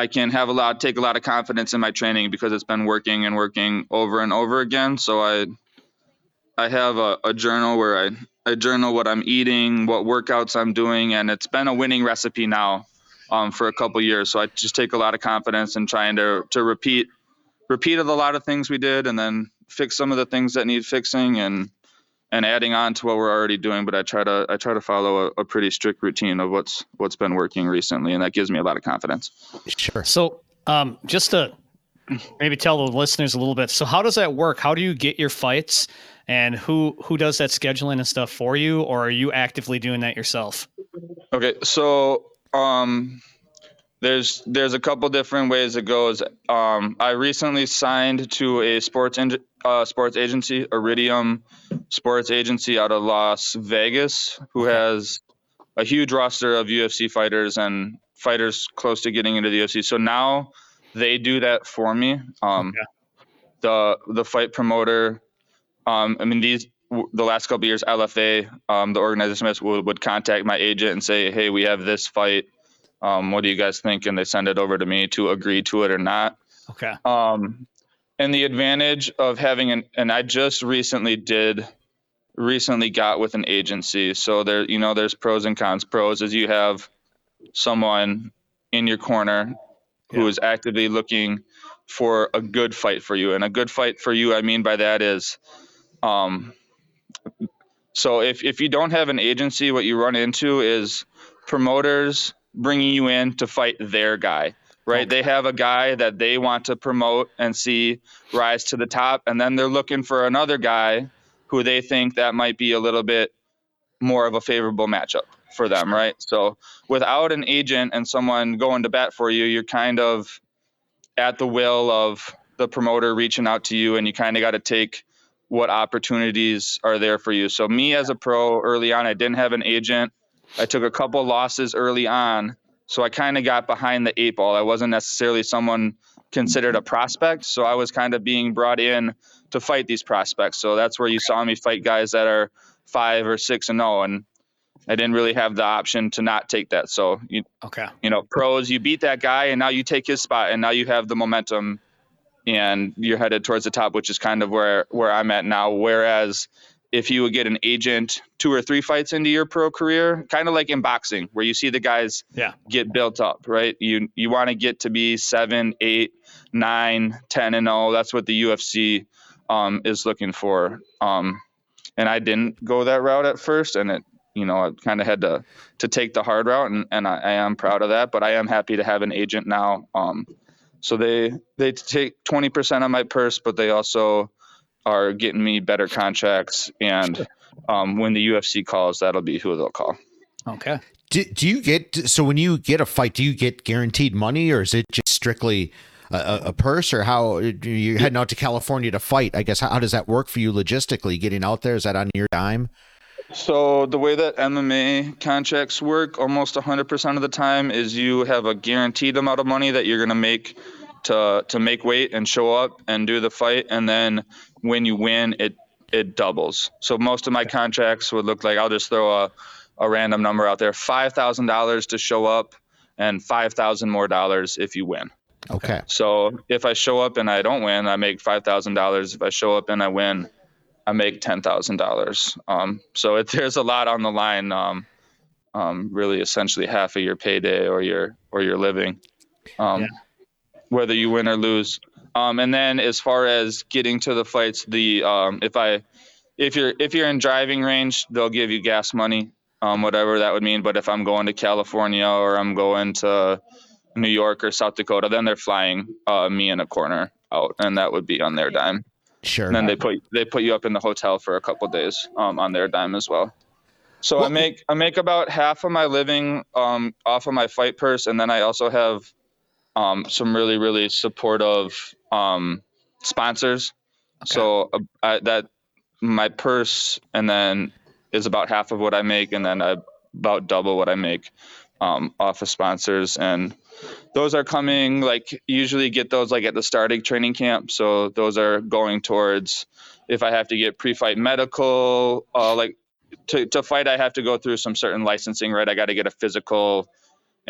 I can have a lot, take a lot of confidence in my training because it's been working and working over and over again. So I, I have a, a journal where I, I journal what I'm eating, what workouts I'm doing, and it's been a winning recipe now, um, for a couple years. So I just take a lot of confidence in trying to to repeat, repeated a lot of things we did, and then fix some of the things that need fixing, and and adding on to what we're already doing. But I try to I try to follow a, a pretty strict routine of what's what's been working recently, and that gives me a lot of confidence. Sure. So, um, just to maybe tell the listeners a little bit. So, how does that work? How do you get your fights, and who who does that scheduling and stuff for you, or are you actively doing that yourself? Okay, so um, there's there's a couple different ways it goes. Um, I recently signed to a sports in, uh, sports agency, Iridium Sports Agency out of Las Vegas, who has a huge roster of UFC fighters and fighters close to getting into the UFC. So now they do that for me. Um, The the fight promoter. Um, I mean these the last couple years, LFA, um, the organization would, would contact my agent and say, "Hey, we have this fight Um, what do you guys think? And they send it over to me to agree to it or not. Okay. Um, and the advantage of having an, and I just recently did, recently got with an agency. So there, you know, there's pros and cons. Pros is you have someone in your corner who Yeah. is actively looking for a good fight for you. And a good fight for you, I mean by that is, um, so if, if you don't have an agency, what you run into is promoters bringing you in to fight their guy, right? They have a guy that they want to promote and see rise to the top, and then they're looking for another guy who they think that might be a little bit more of a favorable matchup for them, right? So without an agent and someone going to bat for you, you're kind of at the will of the promoter reaching out to you, and you kind of got to take what opportunities are there for you. So me as a pro early on, I didn't have an agent. I took a couple losses early on, so I kind of got behind the eight ball. I wasn't necessarily someone considered a prospect, so I was kind of being brought in to fight these prospects. So that's where you saw me fight guys that are five or six and zero, and I didn't really have the option to not take that. So you Okay. you know, pros, you beat that guy and now you take his spot and now you have the momentum and you're headed towards the top, which is kind of where where I'm at now. Whereas if you would get an agent two or three fights into your pro career, kind of like in boxing, where you see the guys Yeah. get built up, right? You you want to get to be seven, eight, nine, ten, and all. that's what the UFC um, is looking for. Um, and I didn't go that route at first, and it you know I kind of had to to take the hard route, and, and I, I am proud of that. But I am happy to have an agent now. Um, so they they take twenty percent of my purse, but they also are getting me better contracts. And um, when the UFC calls, that'll be who they'll call. Okay. Do, do you get so when you get a fight, do you get guaranteed money, or is it just strictly a, a- a purse, or how you're heading out to California to fight? I guess how, how does that work for you logistically? Getting out there is that on your dime? So the way that MMA contracts work, almost 100% of the time, is you have a guaranteed amount of money that you're gonna make to to make weight and show up and do the fight, and then when you win, it it doubles. So most of my contracts would look like I'll just throw a a random number out there: five thousand dollars to show up, and five thousand more dollars if you win. Okay. So if I show up and I don't win, I make five thousand dollars. If I show up and I win, I make ten thousand dollars. Um, so it, there's a lot on the line. Um, um, really, essentially half of your payday or your or your living, um, Yeah. whether you win or lose. Um, and then as far as getting to the fights, the um, if I if you're if you're in driving range, they'll give you gas money, um, whatever that would mean. But if I'm going to California or I'm going to New York or South Dakota, then they're flying uh, me in a corner out, and that would be on their dime. Sure. And then they put they put you up in the hotel for a couple days um, on their dime as well. So I make I make about half of my living um, off of my fight purse, and then I also have um, some really really supportive um, sponsors. So uh, I, that my purse and then is about half of what I make, and then I about double what I make um, off of sponsors. And those are coming like usually get those like at the starting training camp. So those are going towards if i have to get pre-fight medical uh, like to, to fight i have to go through some certain licensing right? I got to get a physical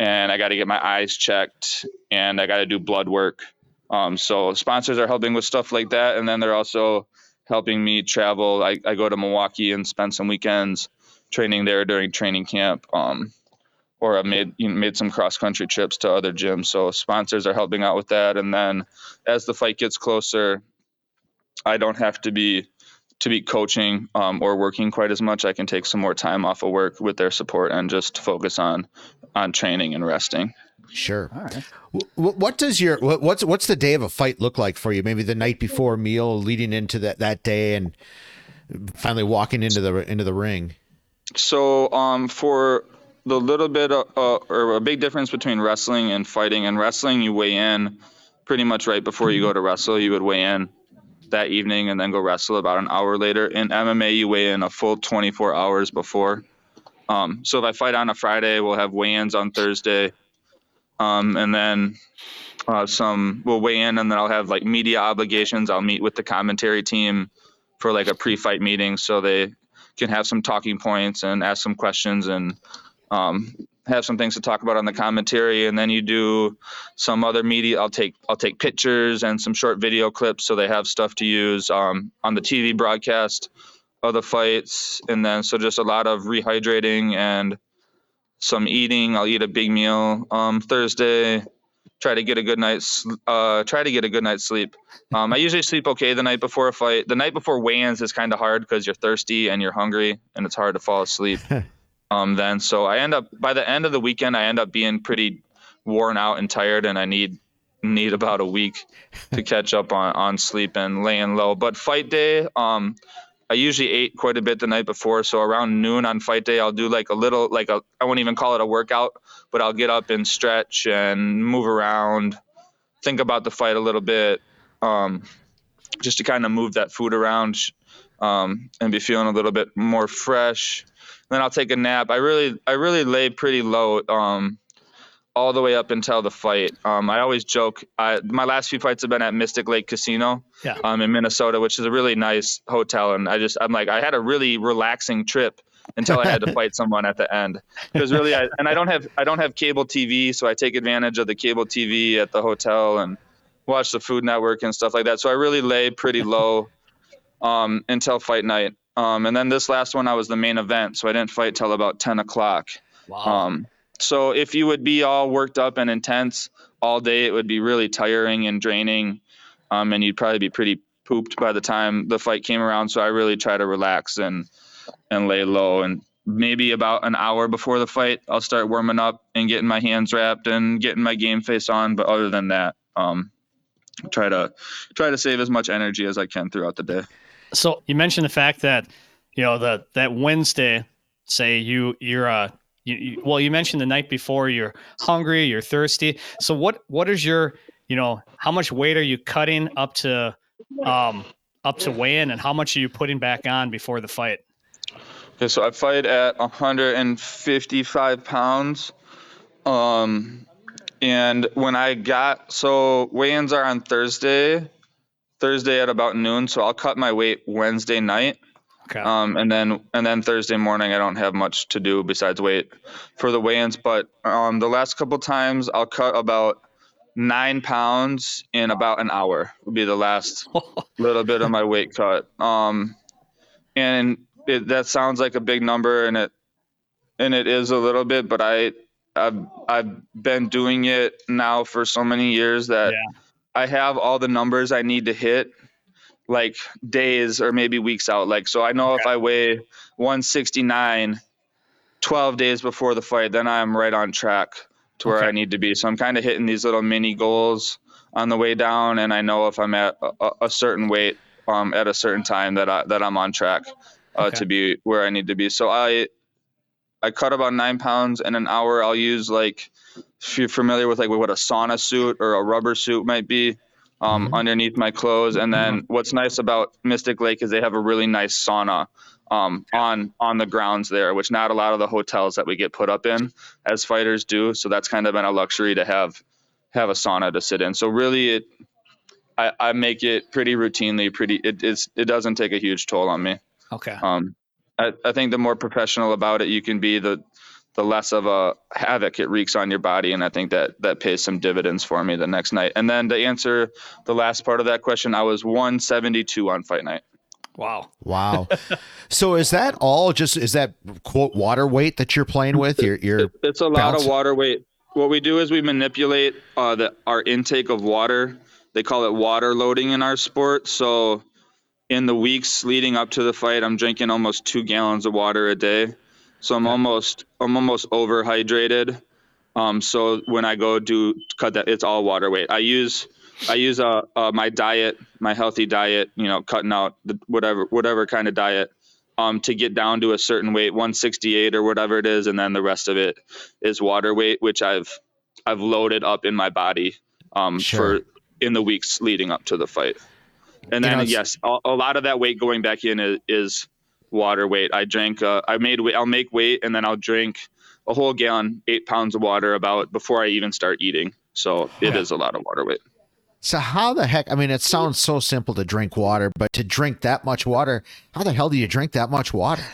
and i got to get my eyes checked and i got to do blood work um, so sponsors are helping with stuff like that and then they're also helping me travel i, I go to milwaukee and spend some weekends training there during training camp um, or I made you know, made some cross country trips to other gyms. So sponsors are helping out with that. And then as the fight gets closer, I don't have to be to be coaching um, or working quite as much. I can take some more time off of work with their support and just focus on on training and resting. Sure. All right. What, what does your what's what's the day of a fight look like for you? Maybe the night before meal, leading into that that day, and finally walking into the into the ring. So um, for the little bit of, uh, or a big difference between wrestling and fighting. and wrestling, you weigh in pretty much right before you go to wrestle. You would weigh in that evening and then go wrestle about an hour later. In MMA, you weigh in a full 24 hours before. Um, so if I fight on a Friday, we'll have weigh-ins on Thursday, um, and then uh, some we'll weigh in, and then I'll have like media obligations. I'll meet with the commentary team for like a pre-fight meeting, so they can have some talking points and ask some questions and um, have some things to talk about on the commentary, and then you do some other media. I'll take I'll take pictures and some short video clips, so they have stuff to use um, on the TV broadcast of the fights, and then so just a lot of rehydrating and some eating. I'll eat a big meal um, Thursday. Try to get a good night's uh, try to get a good night's sleep. Um, I usually sleep okay the night before a fight. The night before weigh-ins is kind of hard because you're thirsty and you're hungry, and it's hard to fall asleep. um, then so I end up by the end of the weekend I end up being pretty worn out and tired, and I need need about a week to catch up on on sleep and laying low. But fight day, um, I usually ate quite a bit the night before, so around noon on fight day, I'll do like a little, like a, I won't even call it a workout, but I'll get up and stretch and move around, think about the fight a little bit, um, just to kind of move that food around, um, and be feeling a little bit more fresh. Then I'll take a nap. I really, I really lay pretty low. Um, all the way up until the fight. Um, I always joke. I, my last few fights have been at Mystic Lake Casino, Yeah. um, in Minnesota, which is a really nice hotel. And I just, I'm like, I had a really relaxing trip until I had to fight someone at the end. Because really, I, and I don't have, I don't have cable TV, so I take advantage of the cable TV at the hotel and watch the Food Network and stuff like that. So I really lay pretty low um, until fight night. Um, and then this last one, I was the main event, so I didn't fight till about 10 o'clock. Wow. Um, so if you would be all worked up and intense all day, it would be really tiring and draining, um, and you'd probably be pretty pooped by the time the fight came around. So I really try to relax and and lay low. And maybe about an hour before the fight, I'll start warming up and getting my hands wrapped and getting my game face on. But other than that, um, try to try to save as much energy as I can throughout the day. So you mentioned the fact that you know the that Wednesday, say you you're uh you, you, well you mentioned the night before you're hungry, you're thirsty. So what what is your you know how much weight are you cutting up to um up to weigh in, and how much are you putting back on before the fight? Okay, so I fight at 155 pounds. Um, and when I got so weigh-ins are on Thursday, Thursday at about noon. So I'll cut my weight Wednesday night. Okay. Um, and then and then Thursday morning I don't have much to do besides wait for the weigh-ins. But um, the last couple times I'll cut about nine pounds in about an hour. Would be the last little bit of my weight cut. Um, and it, that sounds like a big number, and it and it is a little bit, but I I've I've been doing it now for so many years that Yeah. I have all the numbers I need to hit like days or maybe weeks out. Like so I know if I weigh 169 12 days before the fight, then I'm right on track to where Okay. I need to be. So I'm kind of hitting these little mini goals on the way down, and I know if I'm at a, a- a certain weight um, at a certain time that I that I'm on track uh, Okay. to be where I need to be. So I I cut about nine pounds in an hour. I'll use like if you're familiar with like what a sauna suit or a rubber suit might be um, Mhm. underneath my clothes. And then what's nice about Mystic Lake is they have a really nice sauna um, on on the grounds there, which not a lot of the hotels that we get put up in as fighters do. So that's kind of been a luxury to have have a sauna to sit in. So really, it I, I make it pretty routinely. Pretty it it is it doesn't take a huge toll on me. Okay. Um, I, I think the more professional about it you can be, the the less of a havoc it wreaks on your body, and I think that that pays some dividends for me the next night. And then to answer the last part of that question, I was 172 on fight night. Wow. Wow. so is that all just is that quote water weight that you're playing with? Your your It- it's a lot bounce- of water weight. What we do is we manipulate uh, the, our intake of water. They call it water loading in our sport. So in the weeks leading up to the fight, I'm drinking almost two gallons of water a day. So I'm almost I'm almost overhydrated. Um, so when I go do cut that, it's all water weight. I use I use uh, uh, my diet, my healthy diet. You know, cutting out the, whatever whatever kind of diet um, to get down to a certain weight, 168 or whatever it is, and then the rest of it is water weight, which I've I've loaded up in my body um, Sure. for in the weeks leading up to the fight. And You then know, yes, a, a lot of that weight going back in is, is water weight. I drank. Uh, I made. I'll make weight, and then I'll drink a whole gallon, eight pounds of water about before I even start eating. So it is Yeah. a lot of water weight. So how the heck? I mean, it sounds so simple to drink water, but to drink that much water, how the hell do you drink that much water?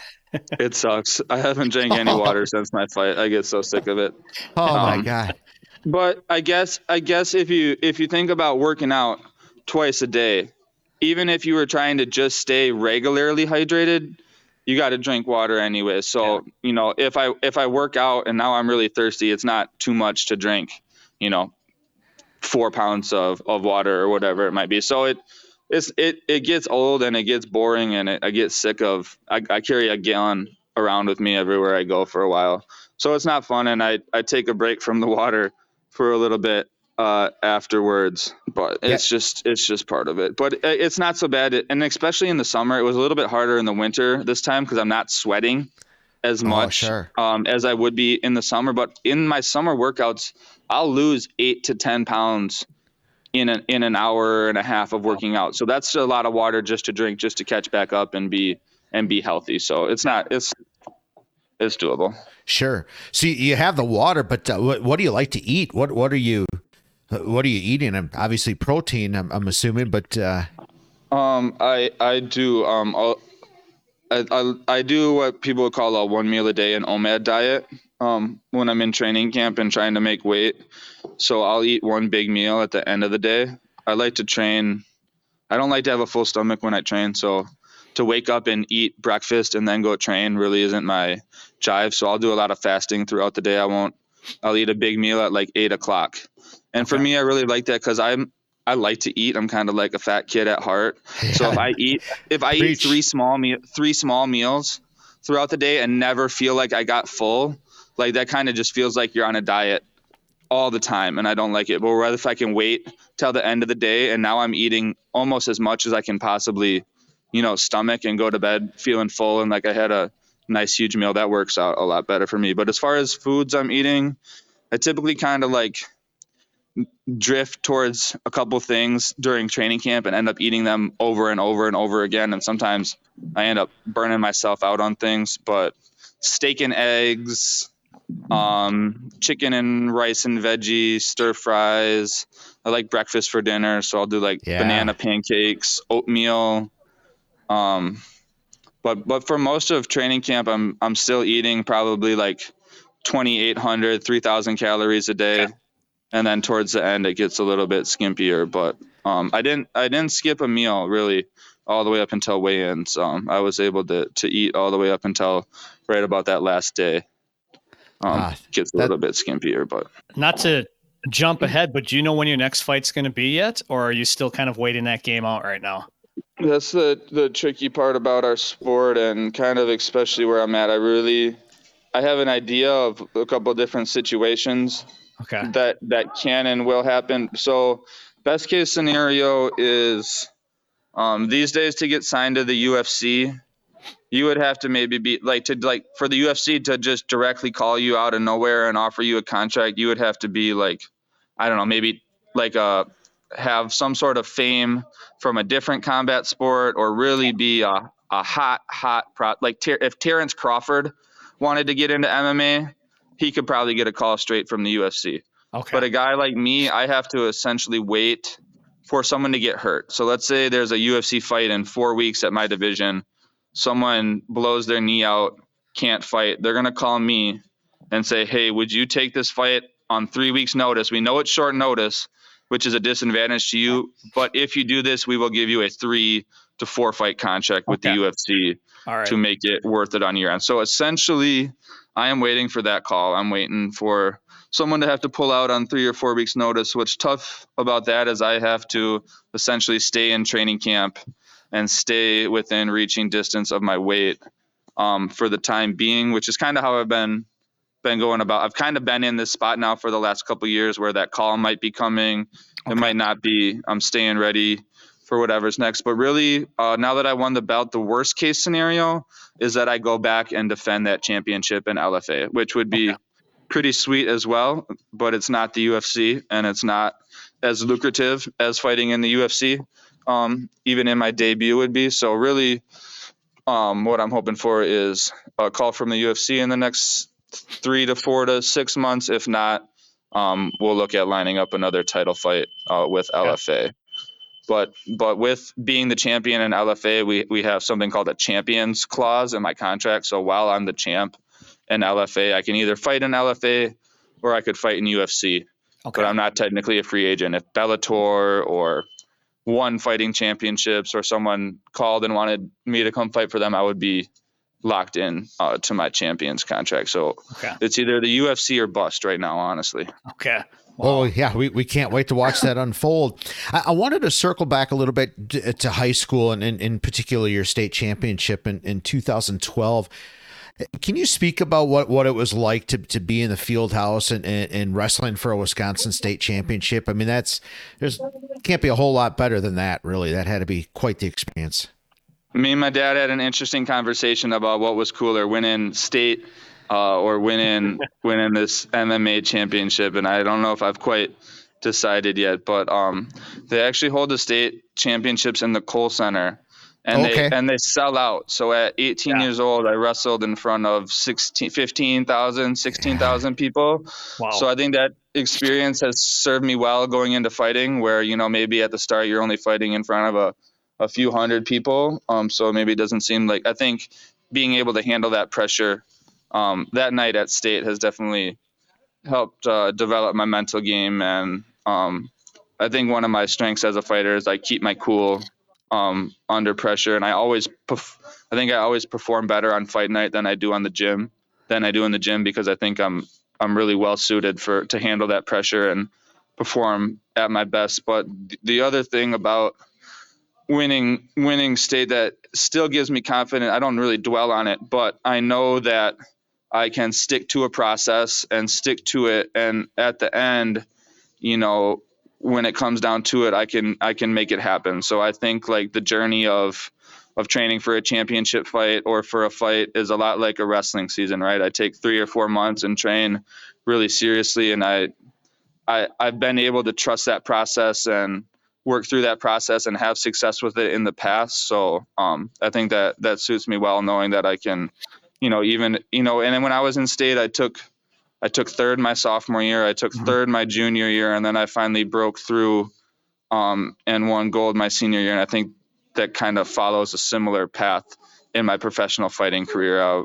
It sucks. I haven't drank any water since my fight. I get so sick of it. Oh my Um, god. But I guess I guess if you if you think about working out twice a day, even if you were trying to just stay regularly hydrated, you got to drink water anyway. So you know if I if I work out and now I'm really thirsty, it's not too much to drink. You know, four pounds of, of water or whatever it might be. So it it's it it gets old and it gets boring and it, I get sick of. I, I carry a gallon around with me everywhere I go for a while, so it's not fun. And I I take a break from the water for a little bit uh, afterwards, but it's just it's just part of it. But it's not so bad, and especially in the summer, it was a little bit harder in the winter this time because I'm not sweating as Oh, much sure. um, as I would be in the summer. But in my summer workouts, I'll lose eight to ten pounds in an in an hour and a half of working out. So that's a lot of water just to drink, just to catch back up and be and be healthy. So it's not it's it's doable. Sure. So you- have the water, but uh, what, what do you like to eat? What what are you uh, what are you eating? Um, Obviously protein. I'm, I'm assuming, but uh, Um, I I do um I'll, I, I I do what people call a one meal a day an OMAD diet. Um, when I'm in training camp and trying to make weight, so I'll eat one big meal at the end of the day. I like to train. I don't like to have a full stomach when I train, so to wake up and eat breakfast and then go train really isn't my jive. So I'll do a lot of fasting throughout the day. I won't. I'll eat a big meal at like eight o'clock, and for me, I really like that because I'm I like to eat. I'm kind of like a fat kid at heart. So if I eat if I Preach. eat three small me- three small meals throughout the day and never feel like I got full, like that kind of just feels like you're on a diet all the time and I don't like it. But rather if I can wait till the end of the day and now I'm eating almost as much as I can possibly, you know, stomach and go to bed feeling full and like I had a nice huge meal, that works out a lot better for me. But as far as foods I'm eating, I typically kind of like drift towards a couple things during training camp and end up eating them over and over and over again. And sometimes i end up burning myself out on things but steak and eggs um, chicken and rice and veggies stir fries. I like breakfast for dinner so i'll do like Yeah. banana pancakes oatmeal. Um, but but for most of training camp i'm i'm still eating probably like 2800 3000 calories a day and then towards the end it gets a little bit skimpier but um, i didn't i didn't skip a meal really all the way up until weigh-ins um, i was able to to eat all the way up until right about that last day um, Ah, gets a that- little bit skimpier but Not to jump ahead, but do you know when your next fight's going to be yet, or are you still kind of waiting that game out right now? That's the the tricky part about our sport and kind of especially where I'm at. I really I have an idea of a couple of different situations Okay. that that can and will happen. So best case scenario is um, these days to get signed to the UFC, you would have to maybe be like to like for the UFC to just directly call you out of nowhere and offer you a contract. You would have to be like I don't know maybe like uh have some sort of fame from a different combat sport or really be a, a hot hot pro like Ter- if Terrence Crawford wanted to get into MMA, he could probably get a call straight from the UFC. Okay. But a guy like me, I have to essentially wait for someone to get hurt. So let's say there's a UFC fight in four weeks at my division. Someone blows their knee out, can't fight. They're going to call me and say, hey, would you take this fight on three weeks' notice? We know it's short notice, which is a disadvantage to you. But if you do this, we will give you a three to four fight contract with Okay. the UFC right. to make it worth it on your end. So essentially, I am waiting for that call. I'm waiting for someone to have to pull out on three or four weeks' notice. What's tough about that is I have to essentially stay in training camp and stay within reaching distance of my weight um, for the time being, which is kind of how I've been been going about. I've kind of been in this spot now for the last couple years where that call might be coming. It might not be. I'm staying ready for whatever's next. But really, uh, now that I won the belt, the worst case scenario is that I go back and defend that championship in LFA, which would be Okay. pretty sweet as well. But it's not the UFC, and it's not as lucrative as fighting in the UFC. Um, even in my debut would be. So really, um, what I'm hoping for is a call from the UFC in the next three to four to six months. If not, um, we'll look at lining up another title fight uh, with LFA. But but with being the champion in LFA, we we have something called a champions clause in my contract. So while I'm the champ in LFA, I can either fight in LFA or I could fight in UFC. Okay. But I'm not technically a free agent. If Bellator or one fighting championships or someone called and wanted me to come fight for them, I would be locked in uh, to my champions contract. So Okay. it's either the UFC or bust right now, honestly. Okay. Oh yeah, we, we can't wait to watch that unfold. I, I wanted to circle back a little bit to, uh, to high school and, in in particular your state championship in, in 2012. Can you speak about what, what it was like to, to be in the field house and, and, and wrestling for a Wisconsin state championship? I mean, that's there's can't be a whole lot better than that, really. That had to be quite the experience. Me and my dad had an interesting conversation about what was cooler, winning state uh, or winning winning this MMA championship, and I don't know if I've quite decided yet. But um, they actually hold the state championships in the Kohl Center, and Okay. they and they sell out. So at 18 Yeah. years old, I wrestled in front of 16, 15,000, 16,000 people. Wow. So I think that experience has served me well going into fighting, where you know maybe at the start you're only fighting in front of a, a few hundred people. Um, so maybe it doesn't seem like I think being able to handle that pressure um, that night at state has definitely helped uh, develop my mental game, and um, I think one of my strengths as a fighter is I keep my cool um, under pressure, and I always perf- I think I always perform better on fight night than I do on the gym than I do in the gym because I think I'm I'm really well suited for to handle that pressure and perform at my best. But th- the other thing about winning winning state that still gives me confidence. I don't really dwell on it, but I know that I can stick to a process and stick to it, and at the end, you know, when it comes down to it, I can I can make it happen. So I think like the journey of of training for a championship fight or for a fight is a lot like a wrestling season, right? I take three or four months and train really seriously, and I I I've been able to trust that process and work through that process and have success with it in the past. So um, I think that that suits me well, knowing that I can, you know, even you know, and then when I was in state, I took I took third my sophomore year, I took Mhm. third my junior year, and then I finally broke through um, and won gold my senior year. And I think that kind of follows a similar path in my professional fighting career. I,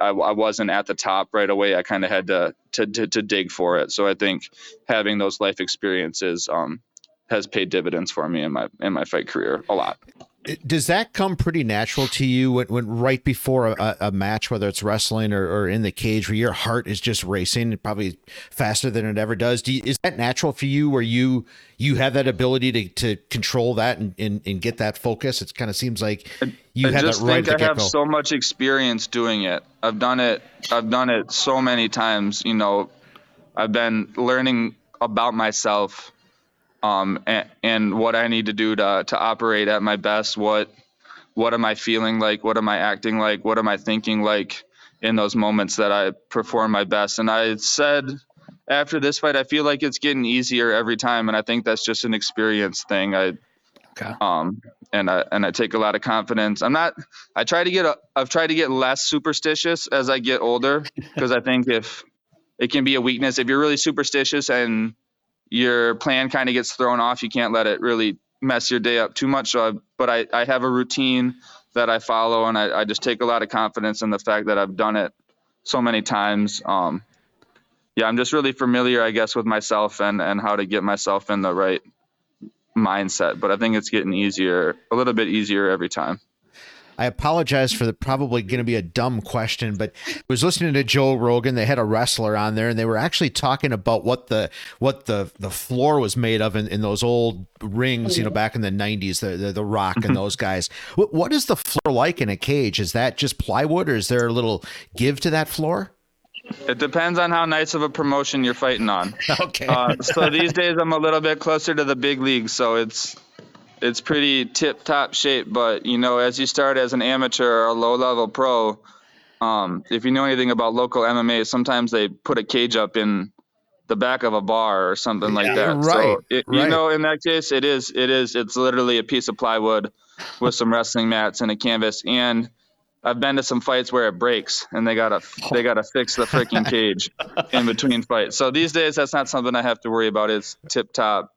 I, I wasn't at the top right away. I kind of had to, to to to dig for it. So I think having those life experiences um, has paid dividends for me in my in my fight career a lot. Does that come pretty natural to you when, when right before a, a match, whether it's wrestling or, or in the cage, where your heart is just racing, probably faster than it ever does? Do you, is that natural for you, where you you have that ability to, to control that and, and, and get that focus? It kind of seems like you I have that just right think I have so much experience doing it. I've done it. I've done it so many times. You know, I've been learning about myself, um, and, and what I need to do to to operate at my best. What what am I feeling like? What am I acting like? What am I thinking like in those moments that I perform my best? And I said after this fight, I feel like it's getting easier every time, and I think that's just an experience thing. I Okay. um, and I and I take a lot of confidence. I'm not. I try to get. A, I've tried to get less superstitious as I get older because I think if it can be a weakness, if you're really superstitious and your plan kind of gets thrown off, you can't let it really mess your day up too much. So, I, but I I have a routine that I follow, and I, I just take a lot of confidence in the fact that I've done it so many times. Um, yeah, I'm just really familiar, I guess, with myself and and how to get myself in the right mindset, but I think it's getting easier, a little bit easier every time. I apologize for the probably going to be a dumb question, but I was listening to Joe Rogan. They had a wrestler on there, and they were actually talking about what the what the the floor was made of in, in those old rings, you know, back in the '90s, the the, the Rock and those guys. What, what is the floor like in a cage? Is that just plywood, or is there a little give to that floor? It depends on how nice of a promotion you're fighting on. Okay. Uh, so these days I'm a little bit closer to the big leagues, so it's it's pretty tip top shape. But you know, as you start as an amateur or a low level pro, um, if you know anything about local MMA, sometimes they put a cage up in the back of a bar or something like that. right, So it, you know, in that case, it is it is it's literally a piece of plywood with some wrestling mats and a canvas and I've been to some fights where it breaks and they gotta they gotta fix the freaking cage in between fights. So these days that's not something I have to worry about. It's tip top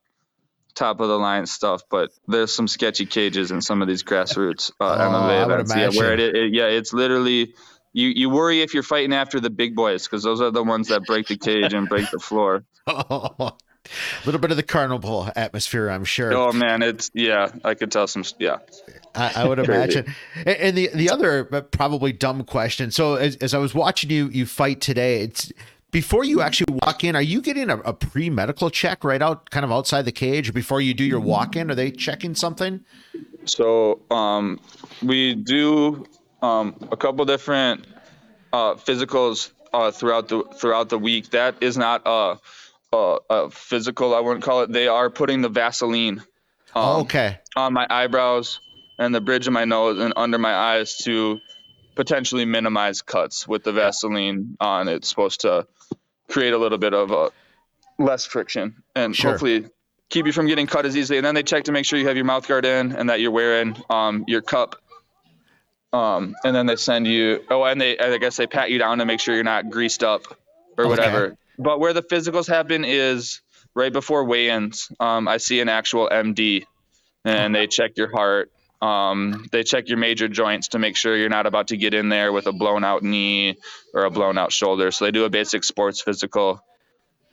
top of the line stuff, but there's some sketchy cages in some of these grassroots uh, Oh, MMA events. Yeah, where it, it, yeah, it's literally you. You worry if you're fighting after the big boys because those are the ones that break the cage and break the floor. a little bit of the carnival atmosphere, I'm sure. Oh man, it's yeah. I could tell some. Yeah. I, I would imagine. And, and the the other probably dumb question. So as, as I was watching you you fight today, it's before you actually walk in. Are you getting a, a pre medical check right out, kind of outside the cage, or before you do your walk in? Are they checking something? So um, we do um, a couple different uh, physicals uh, throughout the throughout the week. That is not a, a, a physical. I wouldn't call it. They are putting the Vaseline um, Oh, okay. on my eyebrows and the bridge of my nose and under my eyes to potentially minimize cuts with the Vaseline on. It's supposed to create a little bit of a less friction and Sure. hopefully keep you from getting cut as easily. And then they check to make sure you have your mouth guard in and that you're wearing um, your cup. Um, and then they send you. Oh, and they I guess they pat you down to make sure you're not greased up or Okay. whatever. But where the physicals happen is right before weigh-ins. Um, I see an actual MD, and they check your heart. Um, they check your major joints to make sure you're not about to get in there with a blown out knee or a blown out shoulder. So they do a basic sports physical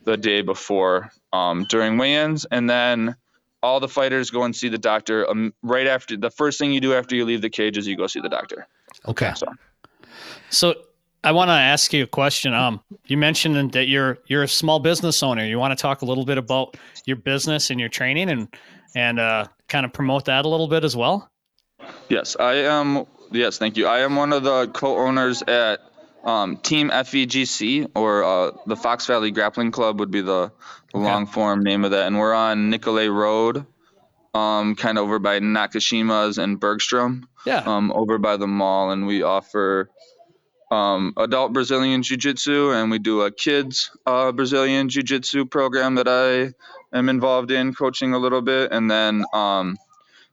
the day before um, during weigh-ins, and then all the fighters go and see the doctor um, right after. The first thing you do after you leave the cage is you go see the doctor. Okay. So So I want to ask you a question. Um, you mentioned that you're you're a small business owner. You want to talk a little bit about your business and your training and and uh, kind of promote that a little bit as well. Yes, I am. Yes, thank you. I am one of the co-owners at um, Team FVGC, or uh, the Fox Valley Grappling Club would be the, the long form name of that, and we're on Nicolet Road, um, kind of over by Nakashima's and Bergstrom. Yeah. um, over by the mall, and we offer um, adult Brazilian Jiu Jitsu, and we do a kids uh, Brazilian Jiu Jitsu program that I am involved in, coaching a little bit, and then um,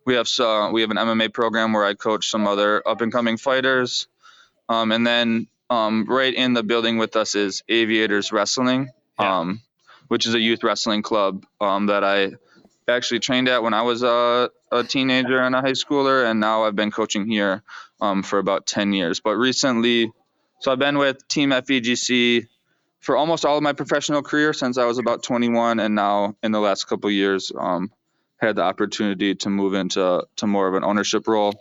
we have so, we have an MMA program where I coach some other up and coming fighters, um, and then um, right in the building with us is Aviators Wrestling, Yeah. um, which is a youth wrestling club um, that I actually trained at when I was a, a teenager and a high schooler, and now I've been coaching here um, for about 10 years. But recently, so I've been with Team FVGC for almost all of my professional career since I was about 21, and now in the last couple of years, um, had the opportunity to move into to more of an ownership role.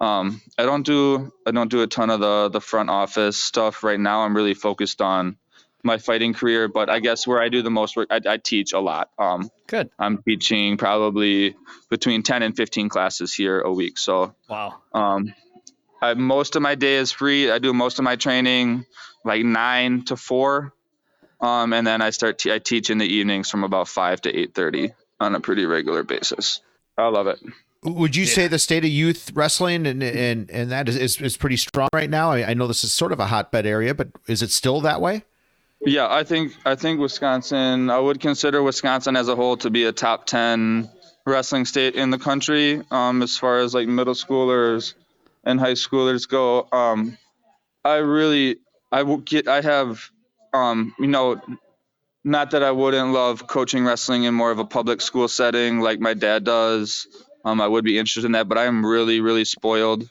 Um, I don't do I don't do a ton of the the front office stuff right now. I'm really focused on my fighting career, but I guess where I do the most work, I, I teach a lot. Um, Good. I'm teaching probably between 10 and 15 classes here a week. So Wow. um, I, most of my day is free. I do most of my training like nine to four, um, and then I start. T- I teach in the evenings from about five to 8:30 on a pretty regular basis. I love it. Would you say the state of youth wrestling and and and that is is, is pretty strong right now? I, I know this is sort of a hotbed area, but is it still that way? Yeah, I think I think Wisconsin. I would consider Wisconsin as a whole to be a top ten wrestling state in the country, um, as far as like middle schoolers and high schoolers go. Um, I really, I will get. I have, um, you know, not that I wouldn't love coaching wrestling in more of a public school setting like my dad does. Um, I would be interested in that, but I am really, really spoiled.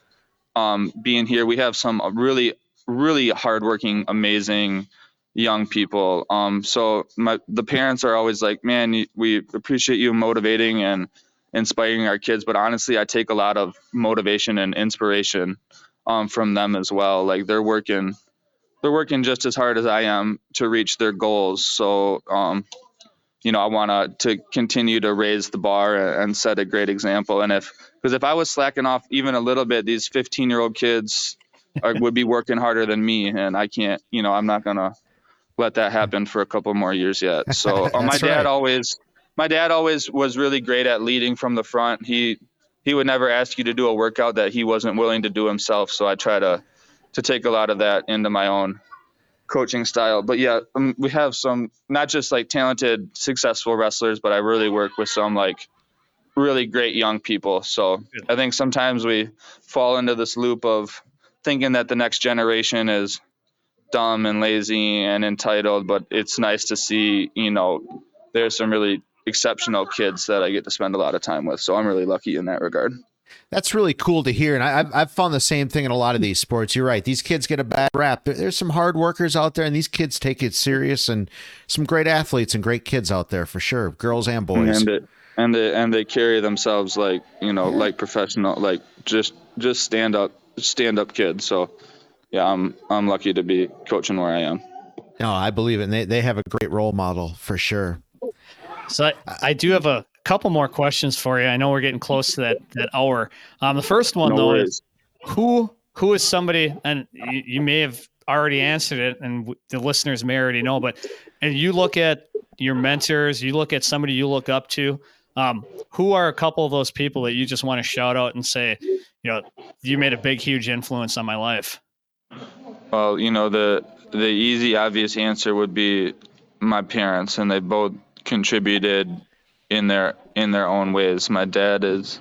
Um, being here, we have some really, really hardworking, amazing young people. Um, so my the parents are always like, "Man, we appreciate you motivating and inspiring our kids." But honestly, I take a lot of motivation and inspiration um, from them as well. Like they're working, they're working just as hard as I am to reach their goals. So, um, you know, I want to to continue to raise the bar and set a great example. And if because if I was slacking off even a little bit, these 15 year old kids are, would be working harder than me, and I can't. You know, I'm not gonna let that happen for a couple more years yet. So uh, my dad right. always, my dad always was really great at leading from the front. He he would never ask you to do a workout that he wasn't willing to do himself. So I try to to take a lot of that into my own coaching style. But yeah, um, we have some not just like talented, successful wrestlers, but I really work with some like really great young people. So Good. I think sometimes we fall into this loop of thinking that the next generation is dumb and lazy and entitled, but it's nice to see, you know, there's some really exceptional kids that I get to spend a lot of time with. So I'm really lucky in that regard. That's really cool to hear, and I, I've I've found the same thing in a lot of these sports. You're right; these kids get a bad rap. There- There's some hard workers out there, and these kids take it serious, and some great athletes and great kids out there for sure, girls and boys. and it, and they and they carry themselves like you know like professional like just just stand up stand up kids so yeah i'm i'm lucky to be coaching where i am No, I believe it. And they they have a great role model for sure. So I, I do have a couple more questions for you. I know we're getting close to that that hour. Um, the first one no though worries is who who is somebody, and you, you may have already answered it, and the listeners may already know, but and you look at your mentors, you look at somebody you look up to. Um, who are a couple of those people that you just want to shout out and say, you know, you made a big, huge influence on my life? well you know the the easy obvious answer would be my parents and they both contributed in their in their own ways. My dad is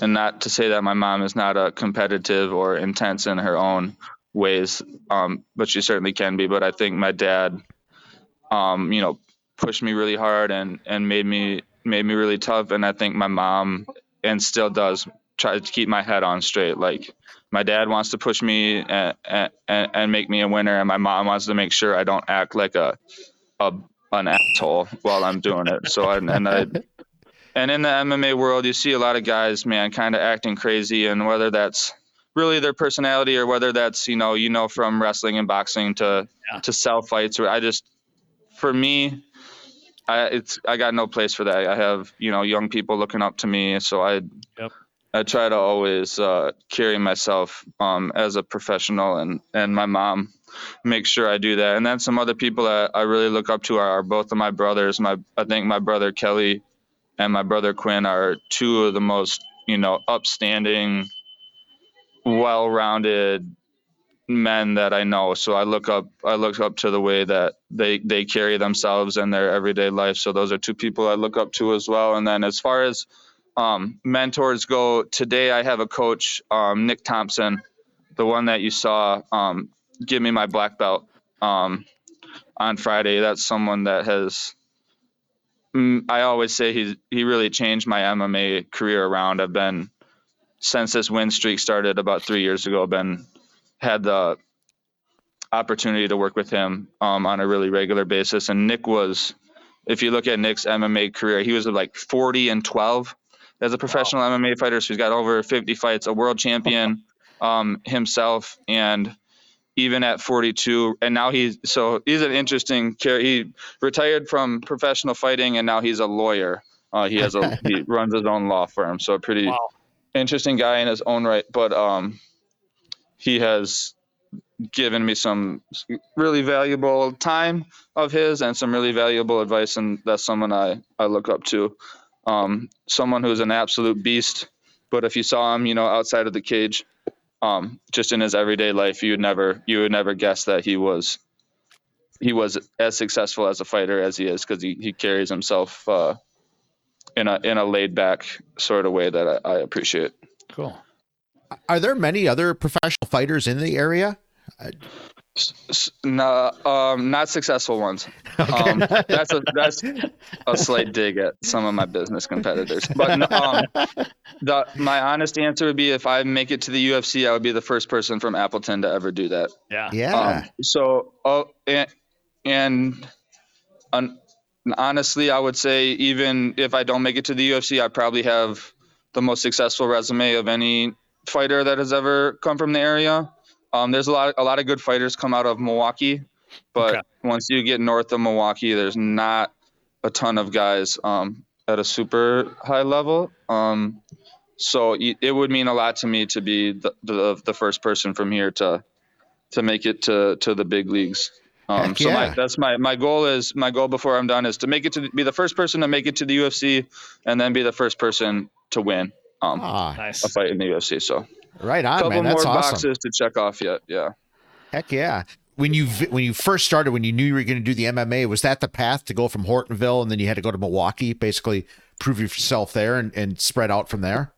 and not to say that my mom is not a competitive or intense in her own ways um, but she certainly can be. But i think my dad um, you know pushed me really hard and and made me made me really tough. And i think my mom and still does try to keep my head on straight. Like my dad wants to push me and, and, and make me a winner. And my mom wants to make sure i don't act like a, a an asshole while i'm doing it so I, and i and in the mma world you see a lot of guys man kind of acting crazy and whether that's really their personality or whether that's you know you know from wrestling and boxing to Yeah. to sell fights or i just for me I, it's I got no place for that. I have you know young people looking up to me, so I Yep. I try to always uh, carry myself um, as a professional, and and my mom makes sure I do that. And then some other people that I really look up to are, are both of my brothers. My I think my brother Kelly and my brother Quinn are two of the most you know upstanding, well-rounded men that I know. So I look up I look up to the way that they they carry themselves in their everyday life. So those are two people I look up to as well. And then as far as um, mentors go, today I have a coach, um, Nick Thompson, the one that you saw um, give me my black belt um, on Friday. That's someone that has. mm, I always say he's he really changed my MMA career around. I've been since this win streak started about three years ago. I've been had the opportunity to work with him um, on a really regular basis. And Nick was, if you look at Nick's MMA career, he was like 40 and 12 as a professional MMA fighter. So he's got over 50 fights, a world champion um, himself, and even at 42. And now he's so he's an interesting character. He retired from professional fighting, and now he's a lawyer. Uh, he has a he runs his own law firm. So a pretty Wow. interesting guy in his own right. But um, he has given me some really valuable time of his and some really valuable advice, and that's someone I I look up to. Um, someone who's an absolute beast, but if you saw him, you know, outside of the cage, um, just in his everyday life, you would never you would never guess that he was he was as successful as a fighter as he is because he, he carries himself uh, in a in a laid back sort of way that I, I appreciate. Cool. Are there many other professional fighters in the area? S- No, um, not successful ones. Um, that's a that's a slight dig at some of my business competitors. But no, um, the, my honest answer would be if I make it to the UFC, I would be the first person from Appleton to ever do that. Yeah. Yeah. Um, so, oh, and, and un, honestly, I would say even if I don't make it to the UFC, I probably have the most successful resume of any fighter that has ever come from the area. Um, there's a lot, a lot of good fighters come out of Milwaukee, but Okay. once you get north of Milwaukee, there's not a ton of guys um, at a super high level. Um, so it would mean a lot to me to be the, the, the first person from here to to make it to to the big leagues. Um, so yeah. my, that's my my goal is my goal before I'm done is to make it to be the first person to make it to the UFC and then be the first person to win um, Ah, Nice. a fight in the UFC. So right on, couple man. That's more awesome. boxes to check off yet. Yeah. Heck yeah. When you when you first started, when you knew you were going to do the MMA, was that the path to go from Hortonville and then you had to go to Milwaukee, basically prove yourself there and, and spread out from there?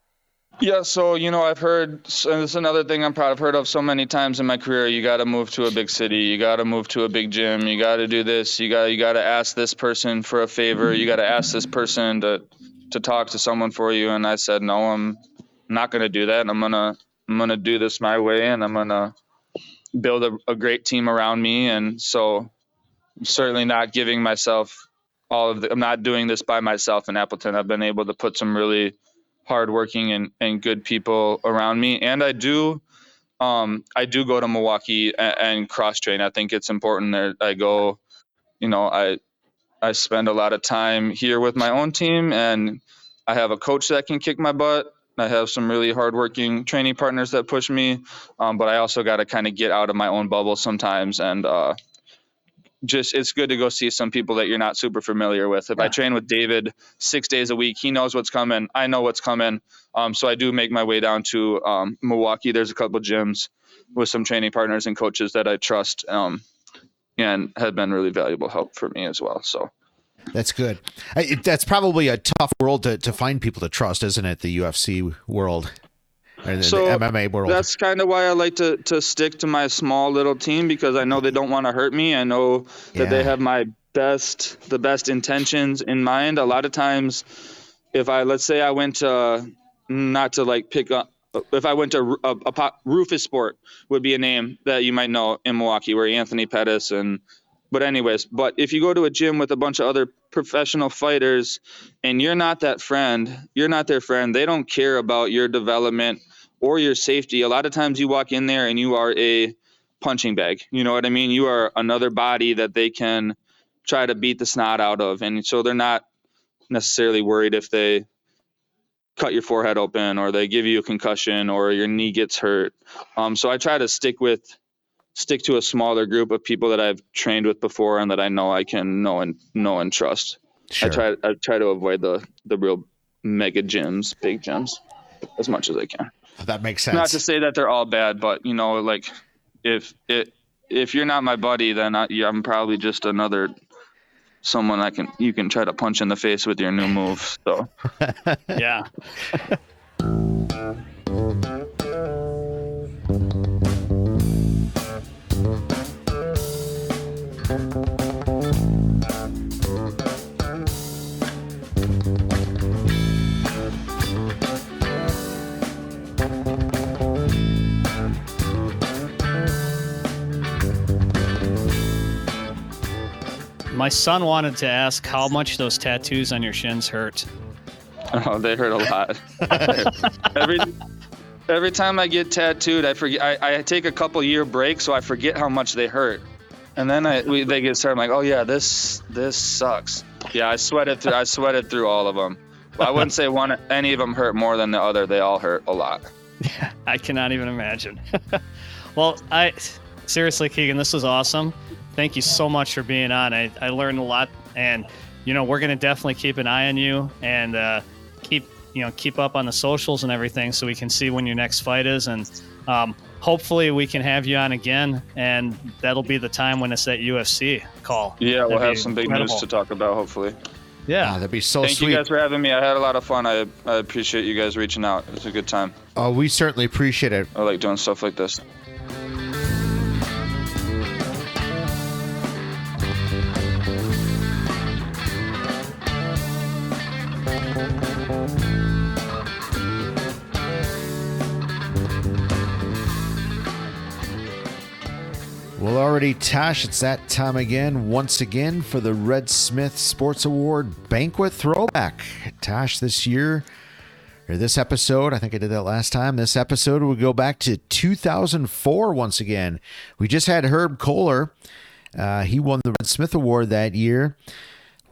Yeah, so you know, I've heard, and this is another thing I'm proud. I've heard of so many times in my career. You got to move to a big city. You got to move to a big gym. You got to do this. You got you got to ask this person for a favor. You got to ask this person to to talk to someone for you. And I said, no, I'm not going to do that. I'm gonna I'm gonna do this my way, and I'm gonna build a, a great team around me. And so, I'm certainly not giving myself all of the. I'm not doing this by myself in Appleton. I've been able to put some really hardworking and, and good people around me. And I do, um, I do go to Milwaukee and, and cross train. I think it's important that I go, you know, I, I spend a lot of time here with my own team and I have a coach that can kick my butt. I have some really hardworking training partners that push me, um, but I also got to kind of get out of my own bubble sometimes and uh, just it's good to go see some people that you're not super familiar with. If yeah. I train with David six days a week, he knows what's coming. I know what's coming. Um, so I do make my way down to um, Milwaukee. There's a couple gyms with some training partners and coaches that I trust, um, and have been really valuable help for me as well. So that's good. That's probably a tough world to, to find people to trust, isn't it? The UFC world and so the MMA world. That's kind of why I like to to stick to my small little team because I know they don't want to hurt me. I know that yeah. they have my best the best intentions in mind. A lot of times, if I let's say I went to not to like pick up. If I went to a, a, a Roufusport would be a name that you might know in Milwaukee, where Anthony Pettis and but anyways, but if you go to a gym with a bunch of other professional fighters and you're not that friend, you're not their friend, they don't care about your development or your safety. A lot of times you walk in there and you are a punching bag. You know what I mean? You are another body that they can try to beat the snot out of. And so they're not necessarily worried if they cut your forehead open or they give you a concussion or your knee gets hurt. Um, so I try to stick with stick to a smaller group of people that I've trained with before and that I know I can know and know and trust. Sure. I try I try to avoid the the real mega gyms, big gyms, as much as I can. Oh, that makes sense. Not to say that they're all bad, but you know, like if it if you're not my buddy, then I, I'm probably just another someone I can you can try to punch in the face with your new move. So yeah. My son wanted to ask how much those tattoos on your shins hurt. Oh, they hurt a lot. every every time I get tattooed, I forget. I, I take a couple year break, so I forget how much they hurt. And then I we, they get started. I'm like, oh yeah, this this sucks. Yeah, I sweated through. I sweated through all of them. I wouldn't say one any of them hurt more than the other. They all hurt a lot. Yeah, I cannot even imagine. well, I seriously, Kegan, this was awesome thank you so much for being on. I, I learned a lot, and you know we're gonna definitely keep an eye on you and uh, keep you know keep up on the socials and everything so we can see when your next fight is and um, hopefully we can have you on again and that'll be the time when it's that UFC call. Yeah, that'd we'll have some big incredible. news to talk about hopefully. Yeah, oh, that'd be so Thank sweet. you guys for having me. I had a lot of fun. I, I appreciate you guys reaching out. It was a good time. Oh, we certainly appreciate it. I like doing stuff like this. Already, Tosh, it's that time again, once again, for the Red Smith Sports Award Banquet Throwback. Tosh, this year, or this episode, I think I did that last time. This episode will go back to 2004 once again. We just had Herb Kohler. Uh, he won the Red Smith Award that year.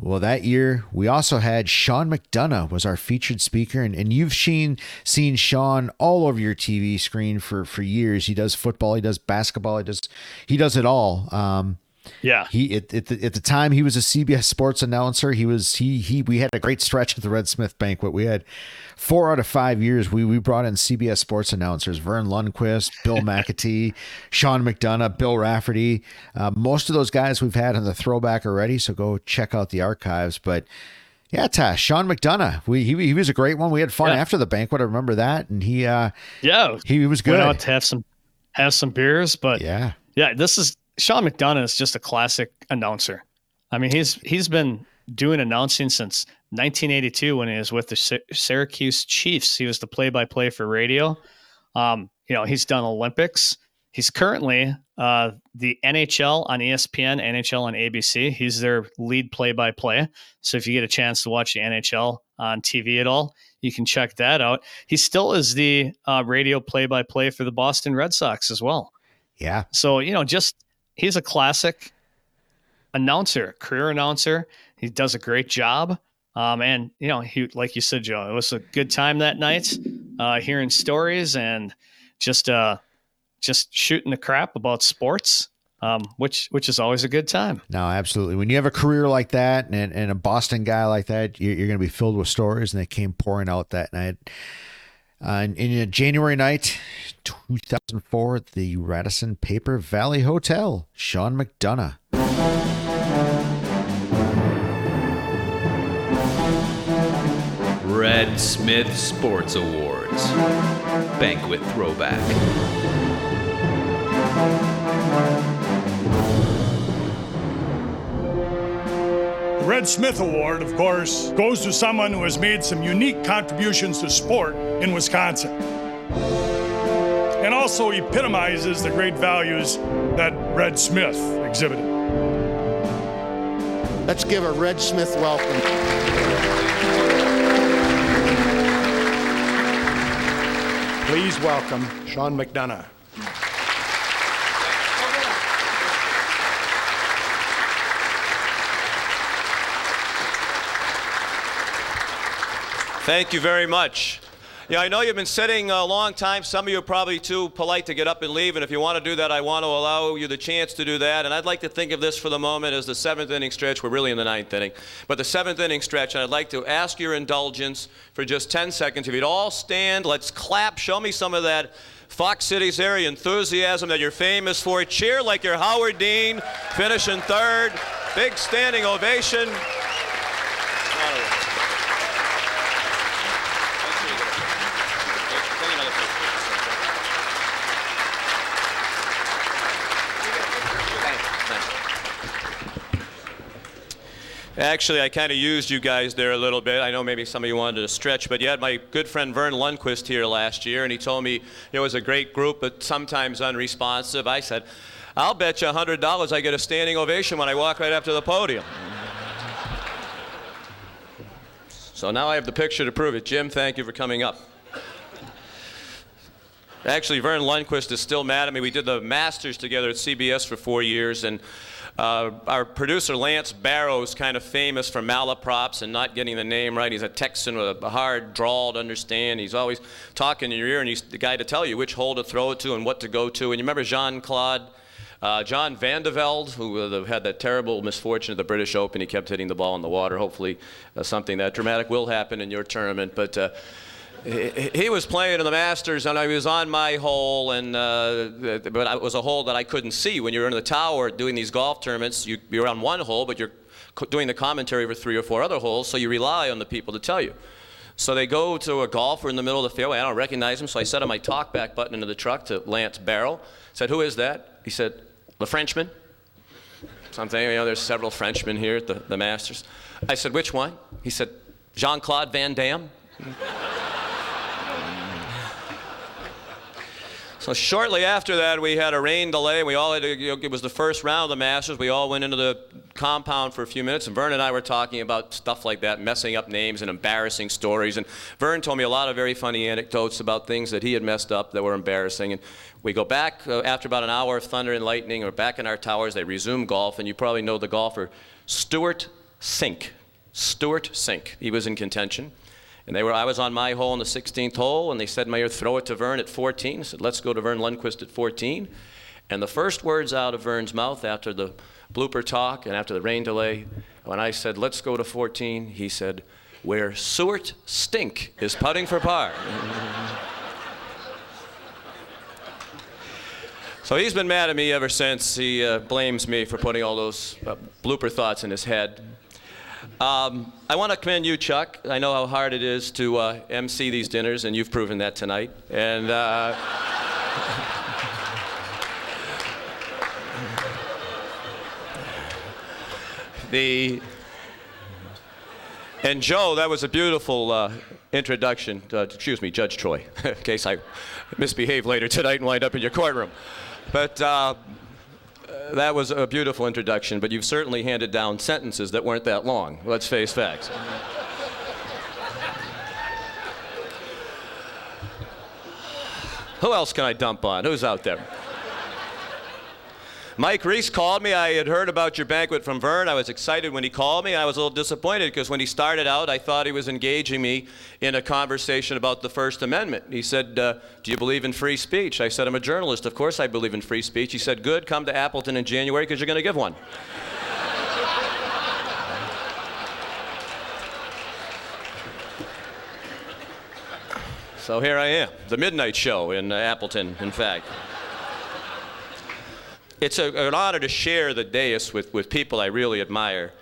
Well, that year we also had Sean McDonough was our featured speaker, and, and you've seen seen Sean all over your TV screen for for years. He does football, he does basketball, he does he does it all. Um, yeah. He at, at, the, at the time he was a CBS sports announcer. He was he he we had a great stretch at the Red Smith banquet. We had four out of five years we we brought in CBS sports announcers: Verne Lundquist, Bill Macatee, Sean McDonough, Bill Rafferty. Uh, most of those guys we've had in the throwback already. So go check out the archives. But Yeah, Tosh, Sean McDonough. We he, he was a great one. We had fun Yeah. after the banquet. I remember that, and he uh Yeah, he was good. went out to have some have some beers, but yeah, Yeah, this is Sean McDonough is just a classic announcer. I mean, he's he's been doing announcing since 1982 when he was with the Sy- Syracuse Chiefs. He was the play-by-play for radio. Um, you know, he's done Olympics. He's currently uh, the NHL on ESPN, NHL on ABC. He's their lead play-by-play. So if you get a chance to watch the NHL on TV at all, you can check that out. He still is the uh, radio play-by-play for the Boston Red Sox as well. yeah. So, you know, just he's a classic announcer, career announcer. He does a great job. Um, and, you know, he, like you said, Joe, it was a good time that night, uh, hearing stories and just, uh, just shooting the crap about sports, um, which, which is always a good time. No, absolutely. When you have a career like that and, and a Boston guy like that, you're, you're going to be filled with stories, and they came pouring out that night. Uh, in, in January night, 2004, at the Radisson Paper Valley Hotel, Sean McDonough. Red Smith Sports Awards. Banquet Throwback. The Red Smith Award, of course, goes to someone who has made some unique contributions to sport in Wisconsin. And also epitomizes the great values that Red Smith exhibited. Let's give a Red Smith welcome. Please welcome Sean McDonough. Thank you very much. Yeah, I know you've been sitting a long time. Some of you are probably too polite to get up and leave. And if you want to do that, I want to allow you the chance to do that. And I'd like to think of this for the moment as the seventh inning stretch. We're really in the ninth inning. But the seventh inning stretch, and I'd like to ask your indulgence for just 10 seconds. If you'd all stand, let's clap. Show me some of that Fox Cities area enthusiasm that you're famous for. Cheer like you're Howard Dean, finishing third. Big standing ovation. Actually, I kind of used you guys there a little bit. I know maybe some of you wanted to stretch, but you had my good friend Verne Lundquist here last year, and he told me it was a great group, but sometimes unresponsive. I said, I'll bet you $100 I get a standing ovation when I walk right to the podium. so now I have the picture to prove it. Jim, thank you for coming up. Actually, Verne Lundquist is still mad at me. We did the Masters together at CBS for four years, and uh, our producer Lance Barrow is kind of famous for malaprops and not getting the name right. He's a Texan with a hard drawl to understand. He's always talking in your ear, and he's the guy to tell you which hole to throw it to and what to go to. And you remember Jean Claude? Uh, John Van de Velde, who had that terrible misfortune at the British Open, he kept hitting the ball in the water. Hopefully, uh, something that dramatic will happen in your tournament. But uh, he was playing in the Masters, and I was on my hole, and uh, but it was a hole that I couldn't see. When you're in the tower doing these golf tournaments, you, you're on one hole, but you're doing the commentary for three or four other holes, so you rely on the people to tell you. So they go to a golfer in the middle of the fairway. I don't recognize him, so I set on my talkback button into the truck to Lance Barrow. Said, "Who is that?" He said, "The Frenchman." So I'm you know, there's several Frenchmen here at the, the Masters. I said, "Which one?" He said, "Jean Claude Van Damme." So shortly after that, we had a rain delay. We all had to, you know, it was the first round of the Masters. We all went into the compound for a few minutes, and Vern and I were talking about stuff like that, messing up names and embarrassing stories. And Vern told me a lot of very funny anecdotes about things that he had messed up that were embarrassing. And we go back uh, after about an hour of thunder and lightning. We're back in our towers. They resume golf, and you probably know the golfer Stewart Cink. Stewart Cink. He was in contention. And they were, I was on my hole in the 16th hole, and they said, Mayor, throw it to Vern at 14. I said, let's go to Verne Lundquist at 14. And the first words out of Vern's mouth after the blooper talk and after the rain delay, when I said, let's go to 14, he said, where Seward Stink is putting for par. so he's been mad at me ever since. He uh, blames me for putting all those uh, blooper thoughts in his head. Um, I want to commend you, Chuck. I know how hard it is to uh, MC these dinners, and you've proven that tonight. And uh, the and Joe, that was a beautiful uh, introduction. Uh, excuse me, Judge Troy, in case I misbehave later tonight and wind up in your courtroom. But uh, that was a beautiful introduction, but you've certainly handed down sentences that weren't that long. Let's face facts. Who else can I dump on? Who's out there? Mike Reese called me. I had heard about your banquet from Vern. I was excited when he called me. I was a little disappointed because when he started out, I thought he was engaging me in a conversation about the First Amendment. He said, uh, Do you believe in free speech? I said, I'm a journalist. Of course I believe in free speech. He said, Good, come to Appleton in January because you're going to give one. so here I am, the midnight show in uh, Appleton, in fact it's a, an honor to share the dais with, with people I really admire.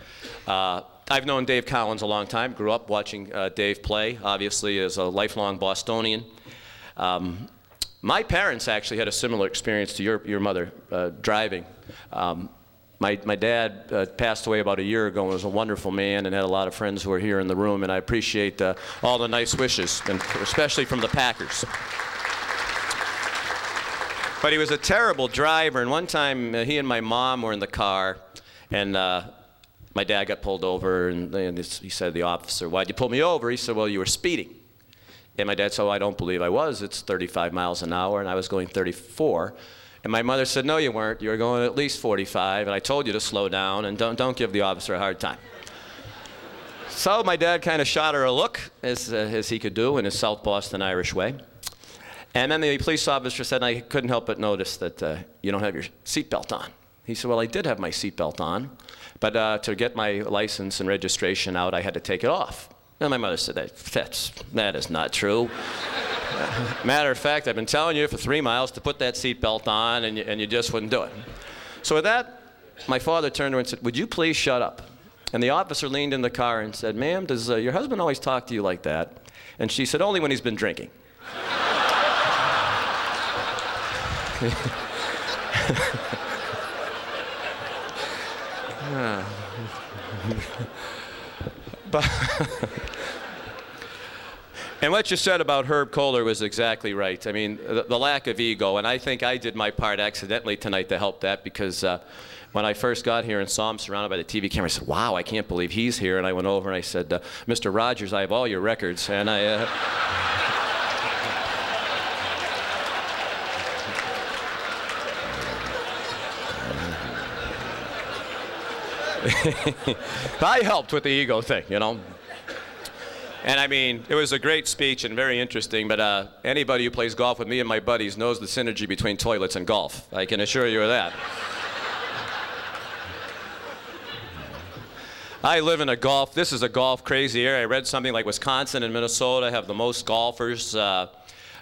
Uh, I've known Dave Collins a long time, grew up watching uh, Dave play, obviously, as a lifelong Bostonian. Um, my parents actually had a similar experience to your, your mother uh, driving. Um, my, my dad uh, passed away about a year ago and was a wonderful man and had a lot of friends who are here in the room, and I appreciate uh, all the nice wishes, and especially from the Packers. But he was a terrible driver, and one time uh, he and my mom were in the car, and uh, my dad got pulled over, and, and this, he said to the officer, Why'd you pull me over? He said, Well, you were speeding. And my dad said, oh, I don't believe I was. It's 35 miles an hour, and I was going 34. And my mother said, No, you weren't. You were going at least 45, and I told you to slow down and don't, don't give the officer a hard time. So my dad kind of shot her a look, as, uh, as he could do in his South Boston Irish way. And then the police officer said, I couldn't help but notice that uh, you don't have your seatbelt on. He said, Well, I did have my seatbelt on, but uh, to get my license and registration out, I had to take it off. And my mother said, That's, that is not true. Matter of fact, I've been telling you for three miles to put that seatbelt on, and you, and you just wouldn't do it. So with that, my father turned to her and said, Would you please shut up? And the officer leaned in the car and said, Ma'am, does uh, your husband always talk to you like that? And she said, Only when he's been drinking. but and what you said about Herb Kohler was exactly right. I mean, the, the, lack of ego, and I think I did my part accidentally tonight to help that because uh, when I first got here and saw him surrounded by the TV camera, I said, "Wow, I can't believe he's here." And I went over and I said, uh, "Mr. Rogers, I have all your records," and I. Uh, I helped with the ego thing, you know. And I mean, it was a great speech and very interesting, but uh, anybody who plays golf with me and my buddies knows the synergy between toilets and golf. I can assure you of that. I live in a golf, this is a golf crazy area. I read something like Wisconsin and Minnesota have the most golfers. Uh,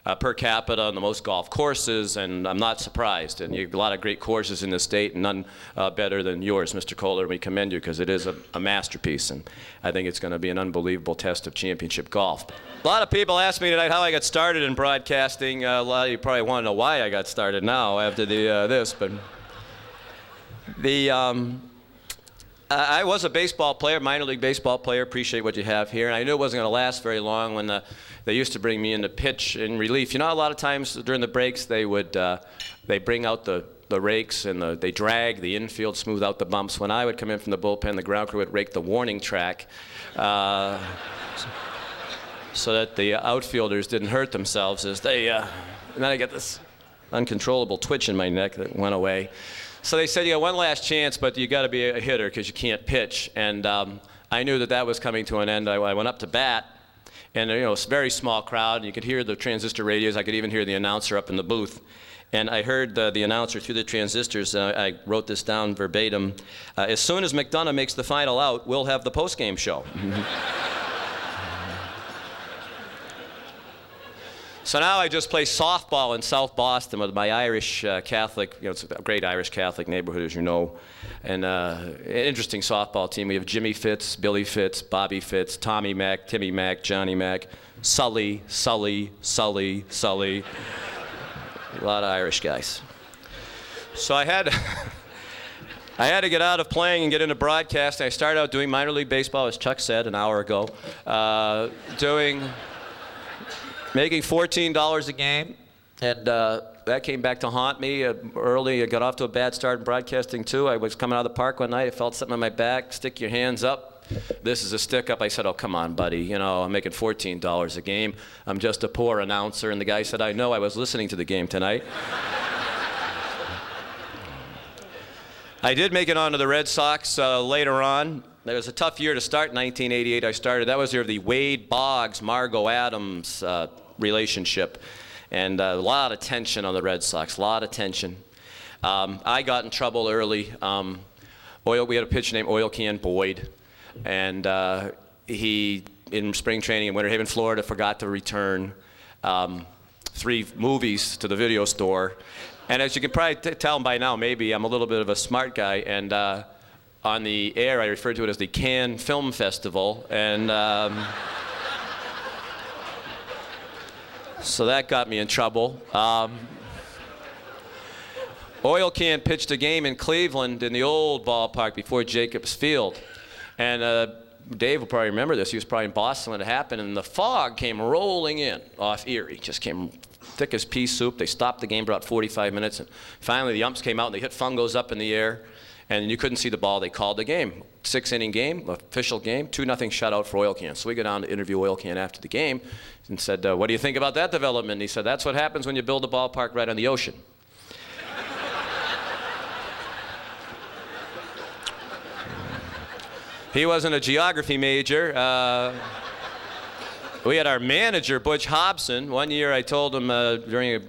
uh, per capita on the most golf courses, and I'm not surprised. And you have a lot of great courses in the state, and none uh, better than yours, Mr. Kohler. We commend you because it is a, a masterpiece, and I think it's going to be an unbelievable test of championship golf. A lot of people asked me tonight how I got started in broadcasting. Uh, a lot of you probably want to know why I got started now after the, uh, this, but the. Um, I was a baseball player, minor league baseball player. Appreciate what you have here. And I knew it wasn't going to last very long when the they used to bring me in to pitch in relief. You know, a lot of times during the breaks they would uh, they bring out the the rakes and the, they drag the infield, smooth out the bumps. When I would come in from the bullpen, the ground crew would rake the warning track. Uh, so that the outfielders didn't hurt themselves as they, uh, and then I get this uncontrollable twitch in my neck that went away. So they said, you got one last chance, but you got to be a hitter because you can't pitch. And um, I knew that that was coming to an end. I, I went up to bat, and you know, it's a very small crowd, and you could hear the transistor radios. I could even hear the announcer up in the booth. And I heard uh, the announcer through the transistors. Uh, I wrote this down verbatim. Uh, as soon as McDonough makes the final out, we'll have the postgame show. So now I just play softball in South Boston with my Irish uh, Catholic, you know, it's a great Irish Catholic neighborhood, as you know. And uh, an interesting softball team. We have Jimmy Fitz, Billy Fitz, Bobby Fitz, Tommy Mack, Timmy Mack, Johnny Mack, Sully, Sully, Sully, Sully. a lot of Irish guys. So I had. I had to get out of playing and get into broadcasting. I started out doing minor league baseball, as Chuck said an hour ago, uh, doing making $14 a game, and uh, that came back to haunt me uh, early. I got off to a bad start in broadcasting too. I was coming out of the park one night. I felt something on my back. Stick your hands up. This is a stick up. I said, "Oh, come on, buddy. You know, I'm making $14 a game. I'm just a poor announcer." And the guy said, "I know. I was listening to the game tonight." I did make it onto the Red Sox uh, later on. It was a tough year to start. 1988, I started. That was the year of the Wade Boggs, Margo Adams uh, relationship, and uh, a lot of tension on the Red Sox. A lot of tension. Um, I got in trouble early. Um, oil, we had a pitcher named Oil Can Boyd, and uh, he in spring training in Winter Haven, Florida, forgot to return um, three movies to the video store and as you can probably t- tell by now, maybe I'm a little bit of a smart guy. And uh, on the air, I refer to it as the Cannes Film Festival. And um, so that got me in trouble. Um, Oil Can pitched a game in Cleveland in the old ballpark before Jacobs Field. And uh, Dave will probably remember this. He was probably in Boston when it happened, and the fog came rolling in off Erie. Just came thick as pea soup. They stopped the game for about 45 minutes. And finally, the umps came out and they hit fungos up in the air, and you couldn't see the ball. They called the game. Six inning game, official game, 2 nothing shutout for Oil Can. So we go down to interview Oil Can after the game and said, uh, What do you think about that development? And he said, That's what happens when you build a ballpark right on the ocean. he wasn't a geography major. Uh, we had our manager, Butch Hobson. One year I told him uh, during a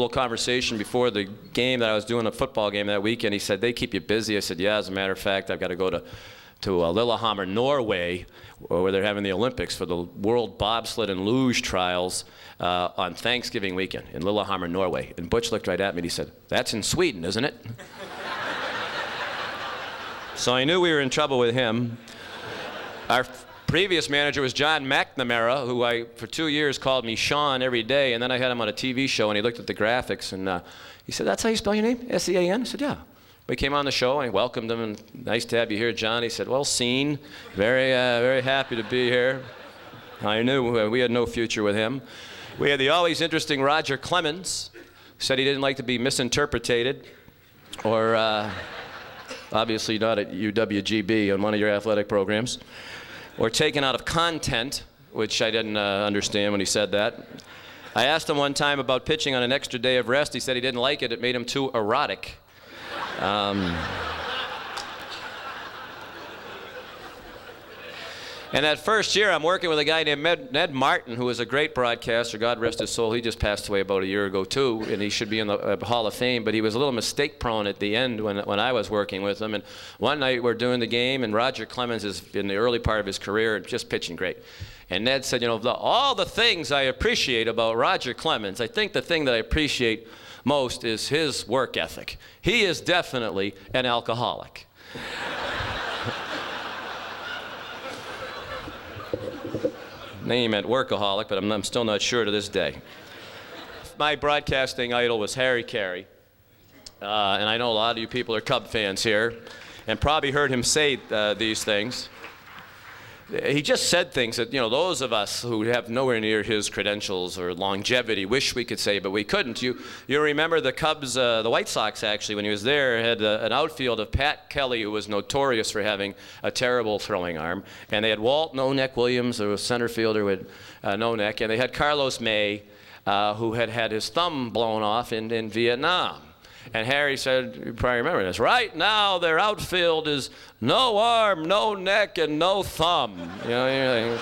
little conversation before the game that I was doing a football game that weekend, he said, They keep you busy. I said, Yeah, as a matter of fact, I've got to go to, to uh, Lillehammer, Norway, where they're having the Olympics for the World Bobsled and Luge Trials uh, on Thanksgiving weekend in Lillehammer, Norway. And Butch looked right at me and he said, That's in Sweden, isn't it? so I knew we were in trouble with him. Our previous manager was John McNamara, who I, for two years, called me Sean every day. And then I had him on a TV show, and he looked at the graphics, and uh, he said, That's how you spell your name? S E A N? I said, Yeah. We came on the show, I welcomed him, and nice to have you here, John. He said, Well, seen. Very, uh, very happy to be here. I knew we had no future with him. We had the always interesting Roger Clemens, said he didn't like to be misinterpreted or uh, obviously not at UWGB on one of your athletic programs or taken out of content, which I didn't uh, understand when he said that. I asked him one time about pitching on an extra day of rest. He said he didn't like it, it made him too erotic. Um, And that first year, I'm working with a guy named Ned, Martin, who was a great broadcaster. God rest his soul. He just passed away about a year ago, too, and he should be in the uh, Hall of Fame. But he was a little mistake prone at the end when, when I was working with him. And one night we're doing the game, and Roger Clemens is in the early part of his career, just pitching great. And Ned said, You know, the, all the things I appreciate about Roger Clemens, I think the thing that I appreciate most is his work ethic. He is definitely an alcoholic. name at workaholic, but I'm, I'm still not sure to this day. My broadcasting idol was Harry Caray. Uh, and I know a lot of you people are Cub fans here and probably heard him say uh, these things he just said things that you know those of us who have nowhere near his credentials or longevity wish we could say, but we couldn't. You you remember the Cubs, uh, the White Sox actually when he was there had a, an outfield of Pat Kelly who was notorious for having a terrible throwing arm, and they had Walt No Neck Williams, who was center fielder with uh, no neck, and they had Carlos May, uh, who had had his thumb blown off in, in Vietnam. And Harry said, you probably remember this, right now their outfield is no arm, no neck, and no thumb. You know,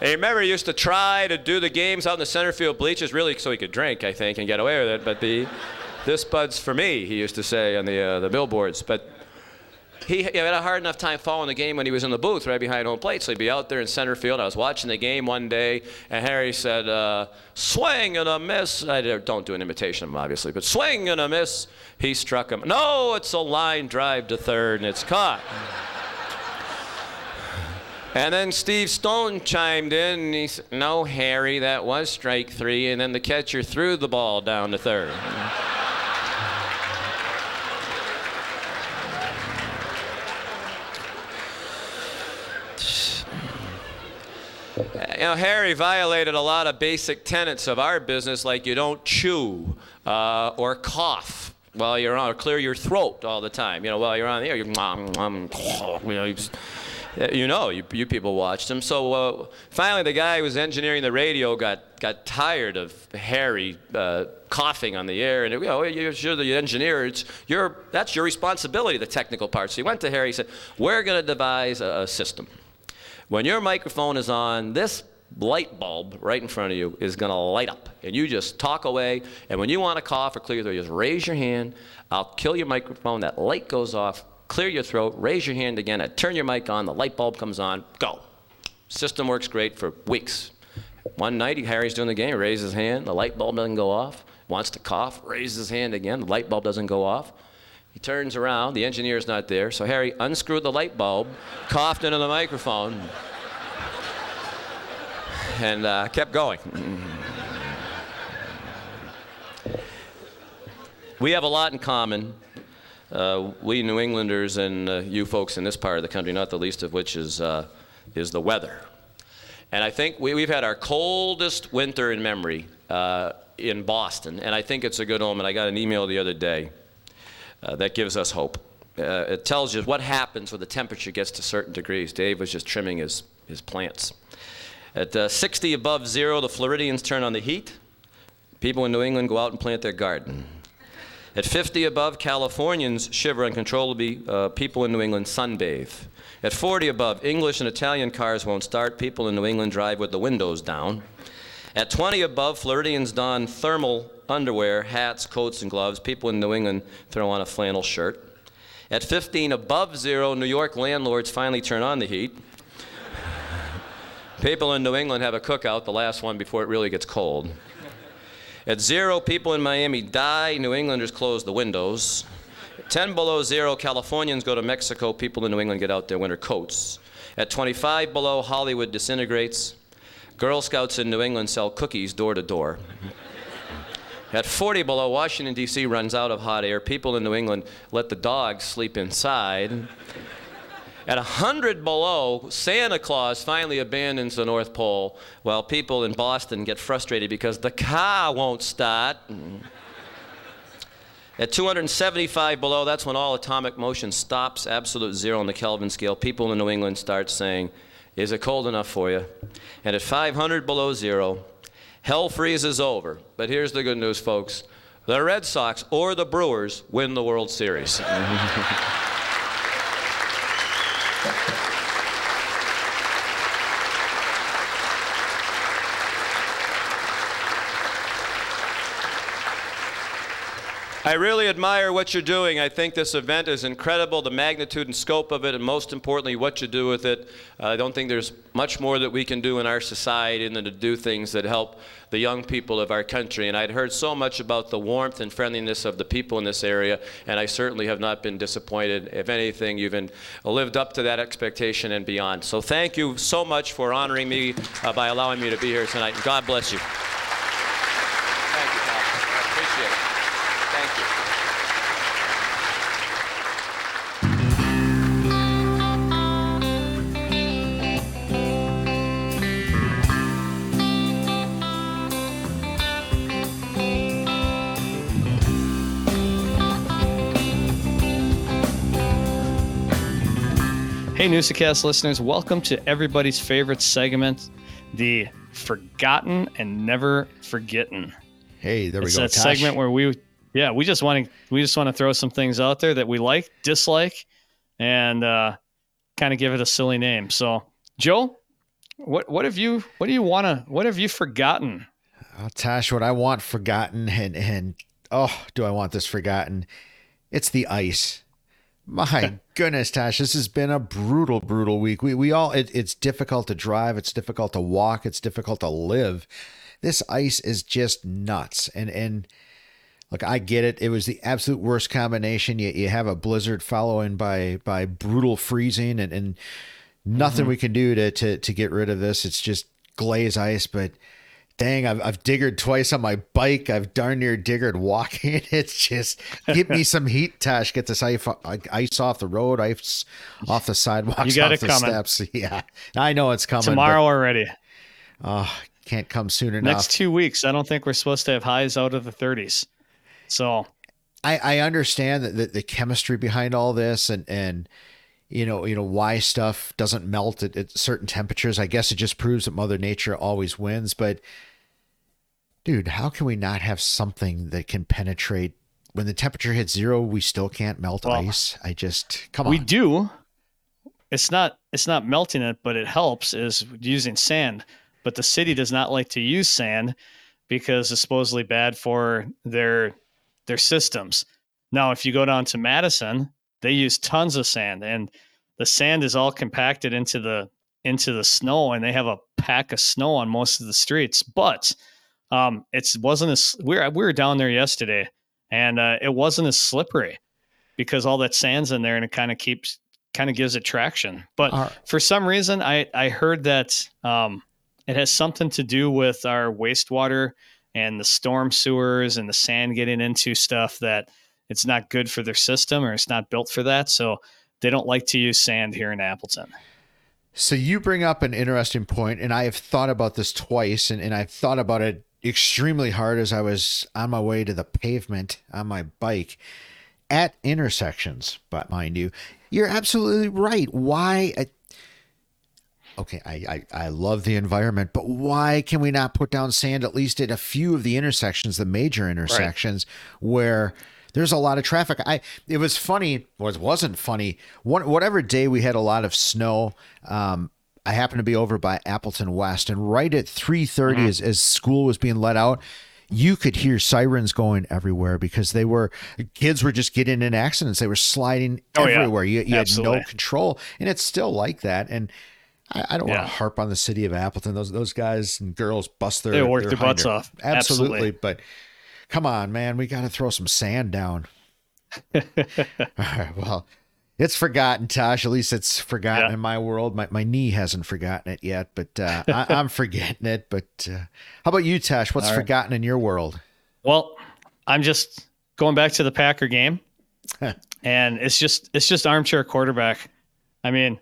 I remember he used to try to do the games out in the center field bleachers, really so he could drink, I think, and get away with it. But the, this bud's for me, he used to say on the, uh, the billboards. But he, he had a hard enough time following the game when he was in the booth right behind home plate. So he'd be out there in center field. I was watching the game one day, and Harry said, uh, "Swing and a miss." I don't do an imitation of him, obviously, but swing and a miss. He struck him. No, it's a line drive to third, and it's caught. And then Steve Stone chimed in and he said, No, Harry, that was strike three. And then the catcher threw the ball down to third. You know, Harry violated a lot of basic tenets of our business, like you don't chew uh, or cough while you're on, or clear your throat all the time. You know, while you're on the air, you're, you know, you just, you know, you, you people watched him. So uh, finally, the guy who was engineering the radio got, got tired of Harry uh, coughing on the air. And, you know, you're, the engineer. It's your, that's your responsibility, the technical part. So he went to Harry. He said, we're going to devise a, a system. When your microphone is on, this light bulb right in front of you is going to light up. And you just talk away. And when you want to cough or clear your throat, just raise your hand. I'll kill your microphone. That light goes off. Clear your throat. Raise your hand again. I turn your mic on. The light bulb comes on. Go. System works great for weeks. One night, Harry's doing the game. Raises his hand. The light bulb doesn't go off. Wants to cough. Raises his hand again. The light bulb doesn't go off. He turns around. The engineer's not there. So Harry unscrewed the light bulb, coughed into the microphone and uh, kept going. we have a lot in common. Uh, we New Englanders and uh, you folks in this part of the country, not the least of which is, uh, is the weather. And I think we, have had our coldest winter in memory uh, in Boston, and I think it's a good omen. I got an email the other day uh, that gives us hope. it tells you what happens when the temperature gets to certain degrees. Dave was just trimming his, his plants. At uh, 60 above zero, the Floridians turn on the heat. People in New England go out and plant their garden. At 50 above, Californians shiver uncontrollably. Uh, people in New England sunbathe. At 40 above, English and Italian cars won't start. People in New England drive with the windows down. At 20 above, Floridians don thermal underwear, hats, coats, and gloves. People in New England throw on a flannel shirt. At 15 above zero, New York landlords finally turn on the heat. People in New England have a cookout, the last one before it really gets cold. At zero, people in Miami die. New Englanders close the windows. 10 below zero, Californians go to Mexico. People in New England get out their winter coats. At 25 below, Hollywood disintegrates. Girl Scouts in New England sell cookies door to door. At 40 below, Washington, D.C. runs out of hot air. People in New England let the dogs sleep inside. At 100 below, Santa Claus finally abandons the North Pole while people in Boston get frustrated because the car won't start. At 275 below, that's when all atomic motion stops, absolute zero on the Kelvin scale. People in New England start saying, Is it cold enough for you? And at 500 below zero, hell freezes over. But here's the good news, folks the Red Sox or the Brewers win the World Series. I really admire what you're doing. I think this event is incredible, the magnitude and scope of it, and most importantly, what you do with it. Uh, I don't think there's much more that we can do in our society than to do things that help the young people of our country. And I'd heard so much about the warmth and friendliness of the people in this area, and I certainly have not been disappointed. If anything, you've been, lived up to that expectation and beyond. So thank you so much for honoring me uh, by allowing me to be here tonight. God bless you. Hey, Newsacast listeners, welcome to everybody's favorite segment, the Forgotten and Never Forgotten. Hey, there we it's go. That Tosh. segment where we, yeah, we just want to we just want to throw some things out there that we like, dislike, and uh, kind of give it a silly name. So, Joe, what what have you what do you want to what have you forgotten? Oh, Tosh, what I want forgotten and and oh, do I want this forgotten? It's the ice My goodness, Tosh, this has been a brutal, brutal week. We we all it, it's difficult to drive, it's difficult to walk, it's difficult to live. This ice is just nuts. And and look, I get it. It was the absolute worst combination. You you have a blizzard following by by brutal freezing and, and nothing mm-hmm. we can do to to to get rid of this. It's just glaze ice, but dang, I've, I've diggered twice on my bike. I've darn near diggered walking. It's just get me some heat, Tosh. Get this ice, ice off the road, ice off the sidewalks, You got off it the coming. steps. Yeah, I know it's coming. Tomorrow already. oh, can't come soon enough. Next two weeks, I don't think we're supposed to have highs out of the 30s. So I, I understand that the, the chemistry behind all this and and you know you know why stuff doesn't melt at, at certain temperatures. I guess it just proves that Mother Nature always wins. But dude, how can we not have something that can penetrate when the temperature hits zero? We still can't melt Well, ice. I just come we on. We do. It's not it's not melting it, but it helps is using sand. But the city does not like to use sand because it's supposedly bad for their their systems. Now, if you go down to Madison, they use tons of sand, and the sand is all compacted into the into the snow, and they have a pack of snow on most of the streets. But um, it wasn't as we were we were down there yesterday, and uh, it wasn't as slippery because all that sand's in there, and it kind of keeps kind of gives it traction. But Are- for some reason, I I heard that um, it has something to do with our wastewater and the storm sewers and the sand getting into stuff that it's not good for their system or it's not built for that. So they don't like to use sand here in Appleton. So you bring up an interesting point, and I have thought about this twice, and, and I've thought about it extremely hard as I was on my way to the pavement on my bike at intersections, but mind you, you're absolutely right. Why? I, okay, I, I, I love the environment, but why can we not put down sand at least at a few of the intersections, the major intersections where there's a lot of traffic? I it was funny, or it wasn't funny. One whatever day we had a lot of snow. Um, I happened to be over by Appleton West, and right at 3:30, Mm-hmm. as as school was being let out. You could hear sirens going everywhere because they were kids were just getting in accidents. They were sliding Oh, yeah. everywhere. You, you had no control, and it's still like that. And I, I don't want to harp on the city of Appleton. Those those guys and girls bust their They work their their butts hinder. off. Absolutely. Absolutely. but come on, man, we got to throw some sand down. All right, well, it's forgotten, Tosh. At least it's forgotten Yeah. in my world. My my knee hasn't forgotten it yet, but uh, I, I'm forgetting it. But uh, how about you, Tosh? What's right. forgotten in your world? Well, I'm just going back to the Packer game, and it's just it's just armchair quarterback. I mean,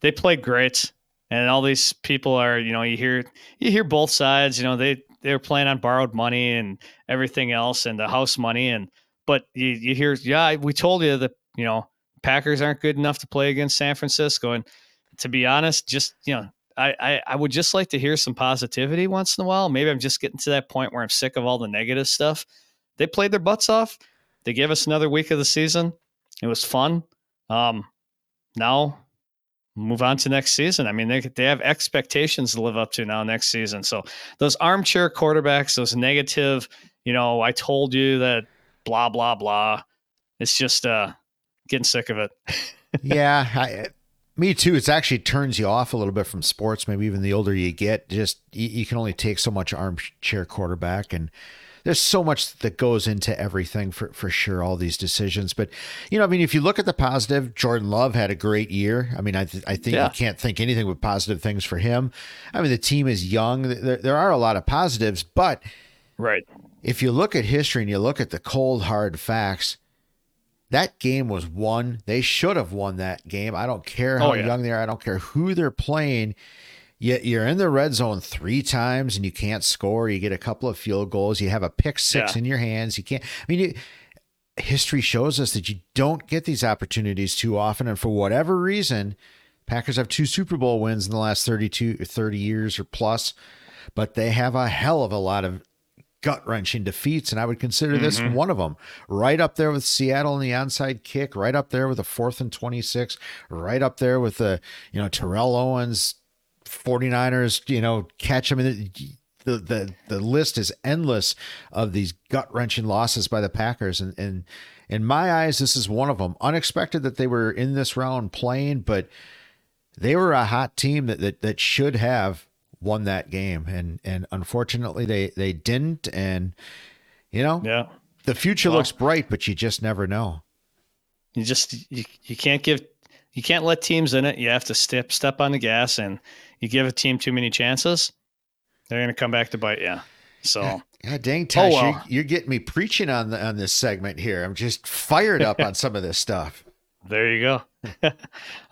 they play great, and all these people are you know you hear you hear both sides. You know they they were playing on borrowed money and everything else, and the house money, and but you you hear yeah we told you that you know Packers aren't good enough to play against San Francisco, and to be honest, just you know. I, I, I would just like to hear some positivity once in a while. Maybe I'm just getting to that point where I'm sick of all the negative stuff. They played their butts off. They gave us another week of the season. It was fun. Um, now move on to next season. I mean, they they have expectations to live up to now next season. So those armchair quarterbacks, those negative, you know, I told you that blah blah blah. It's just uh getting sick of it. yeah, I, me too. It's actually turns you off a little bit from sports. Maybe even the older you get, just you, you can only take so much armchair quarterback, and there's so much that goes into everything for for sure. All these decisions, but you know, I mean, if you look at the positive, Jordan Love had a great year. I mean, I th- I think Yeah. you can't think anything but positive things for him. I mean, the team is young. There there are a lot of positives, but Right. if you look at history and you look at the cold hard facts, that game was won. They should have won that game. I don't care how Oh, yeah. young they are. I don't care who they're playing. Yet you're in the red zone three times and you can't score. You get a couple of field goals. You have a pick six Yeah. in your hands. You can't. I mean, you, history shows us that you don't get these opportunities too often. And for whatever reason, Packers have two Super Bowl wins in the last 32 or 30 years or plus, but they have a hell of a lot of gut wrenching defeats. And I would consider this mm-hmm. one of them. Right up there with Seattle and the onside kick, right up there with a fourth and 26, right up there with the, you know, Terrell Owens 49ers, you know, catch. I mean, the the the list is endless of these gut wrenching losses by the Packers, and and in my eyes, this is one of them. Unexpected that they were in this round playing, but they were a hot team that that, that should have won that game, and and unfortunately they they didn't, and you know, Yeah. the future Well- looks bright, but you just never know. You just you, you can't give you can't let teams in it. You have to step step on the gas, and you give a team too many chances, they're going to come back to bite oh, you. So God dang, Tosh, well. you're, you're getting me preaching on the, on this segment here. I'm just fired up on some of this stuff. there you go.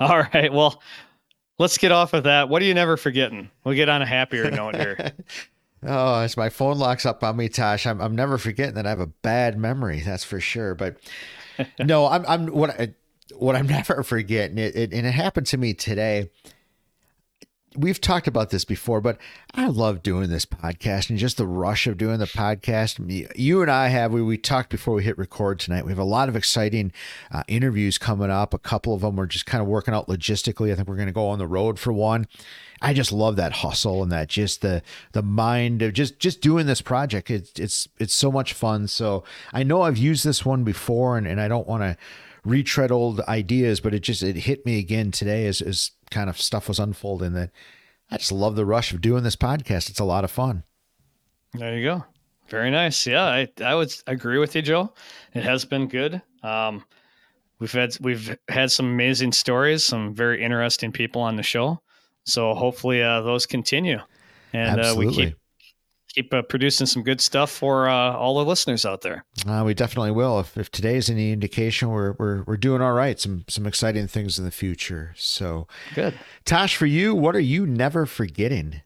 All right. Well, let's get off of that. What are you never forgetting? We'll get on a happier note here. Oh, as my phone locks up on me, Tosh, I'm, I'm never forgetting that I have a bad memory. That's for sure. But no, I'm, I'm what I, what I'm never forgetting it, it, and it happened to me today. We've talked about this before, but I love doing this podcast and just the rush of doing the podcast. You and I have we we talked before we hit record tonight. We have a lot of exciting uh, interviews coming up. A couple of them we're just kind of working out logistically. I think we're going to go on the road for one. I just love that hustle and that just the the mind of just just doing this project. It's it's it's so much fun. So I know I've used this one before, and, and I don't want to retread old ideas, but it just it hit me again today as as kind of stuff was unfolding that I just love the rush of doing this podcast. It's a lot of fun. There you go. Very nice. Yeah, I, I would agree with you, Joe. It has been good. Um, we've had we've had some amazing stories, some very interesting people on the show. So hopefully uh, those continue, and uh, we keep keep uh, producing some good stuff for uh, all the listeners out there. Uh, we definitely will. If, if today's any indication, we're, we're we're doing all right. Some some exciting things in the future. So, Good. Tosh, for you, what are you never forgetting?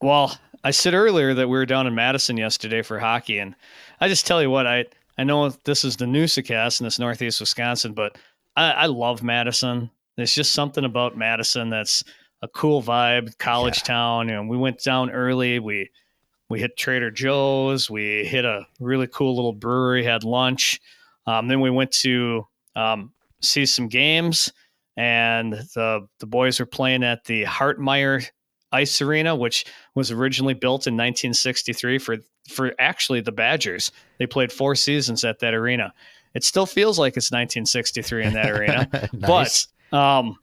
Well, I said earlier that we were down in Madison yesterday for hockey, and I just tell you what, I I know this is the Newsacast and this Northeast Wisconsin, but I, I love Madison. There's just something about Madison that's a cool vibe, college town. And we went down early. We we hit Trader Joe's. We hit a really cool little brewery. Had lunch. Um, then we went to um, see some games, and the the boys were playing at the Hartmeyer Ice Arena, which was originally built in 1963 for for actually the Badgers. They played four seasons at that arena. It still feels like it's 1963 in that arena, Nice. but um,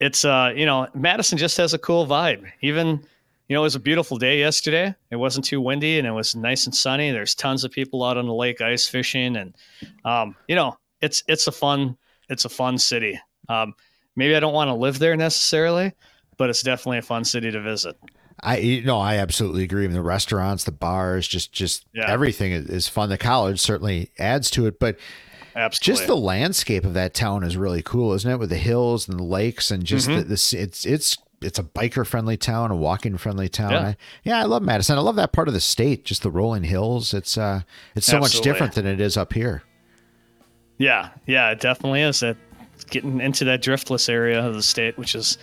it's uh you know Madison just has a cool vibe. Even you know it was a beautiful day yesterday. It wasn't too windy and it was nice and sunny. There's tons of people out on the lake ice fishing and um, you know it's it's a fun it's a fun city. Um, maybe I don't want to live there necessarily, but it's definitely a fun city to visit. I you know I absolutely agree. I mean, the restaurants, the bars, just just Yeah. everything is, is fun. The college certainly adds to it, but Absolutely. just the landscape of that town is really cool, isn't it? With the hills and the lakes and just Mm-hmm. the, this, it's it's it's a biker friendly town, a walking friendly town. Yeah. I, yeah, I love Madison. I love that part of the state. Just the rolling hills. It's uh, it's so much different than it is up here. Yeah, yeah, it definitely is. That getting into that driftless area of the state, which is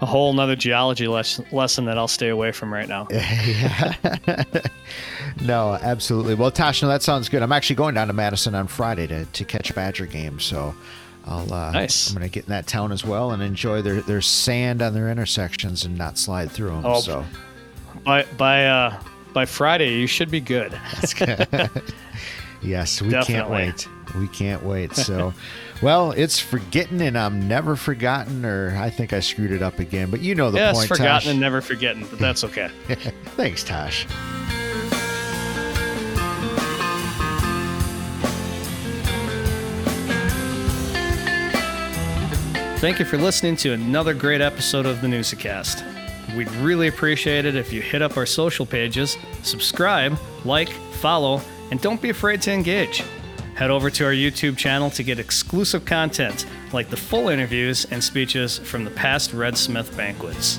a whole nother geology les- lesson that I'll stay away from right now. No, absolutely. Well, Tosh, no, that sounds good. I'm actually going down to Madison on Friday to, to catch Badger game, so I'll uh, Nice. I'm going to get in that town as well and enjoy their their sand on their intersections and not slide through them. Oh, so By by uh, by Friday, you should be good. That's good. yes, we can't wait. We can't wait. So, well, it's forgetting and I'm never forgotten, or I think I screwed it up again. But you know the yeah, it's point, forgotten Tosh. and never forgetting, but that's okay. Thanks, Tosh. Thank you for listening to another great episode of the Newsacast. We'd really appreciate it if you hit up our social pages, subscribe, like, follow, and don't be afraid to engage. Head over to our YouTube channel to get exclusive content like the full interviews and speeches from the past Red Smith banquets.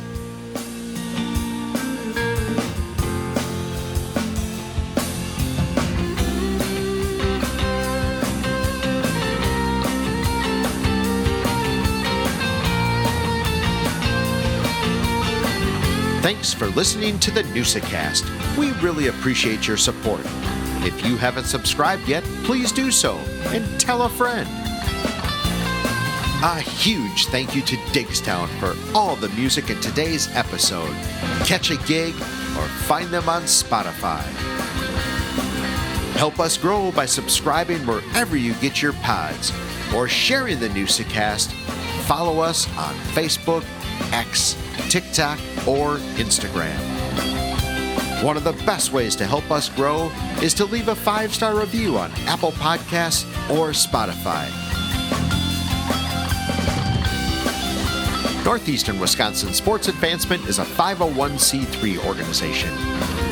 For listening to the Newsacast. We really appreciate your support. If you haven't subscribed yet, please do so and tell a friend. A huge thank you to Diggstown for all the music in today's episode. Catch a gig, or find them on Spotify. Help us grow by subscribing wherever you get your pods or sharing the Newsacast. Follow us on Facebook, X, TikTok, or Instagram. One of the best ways to help us grow is to leave a five star review on Apple Podcasts or Spotify. Northeastern Wisconsin Sports Advancement is a 501c3 organization.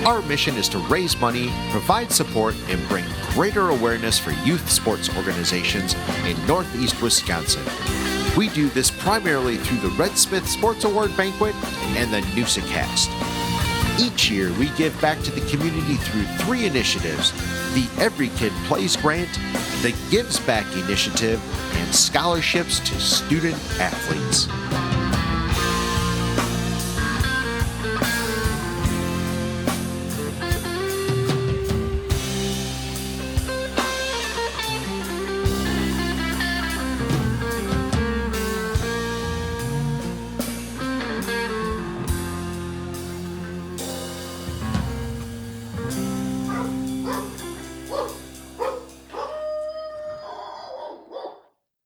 Our mission is to raise money, provide support, and bring greater awareness for youth sports organizations in Northeast Wisconsin. We do this primarily through the Red Smith Sports Award Banquet and the Newsacast. Each year, we give back to the community through three initiatives the Every Kid Plays Grant, the Gives Back Initiative, and scholarships to student athletes.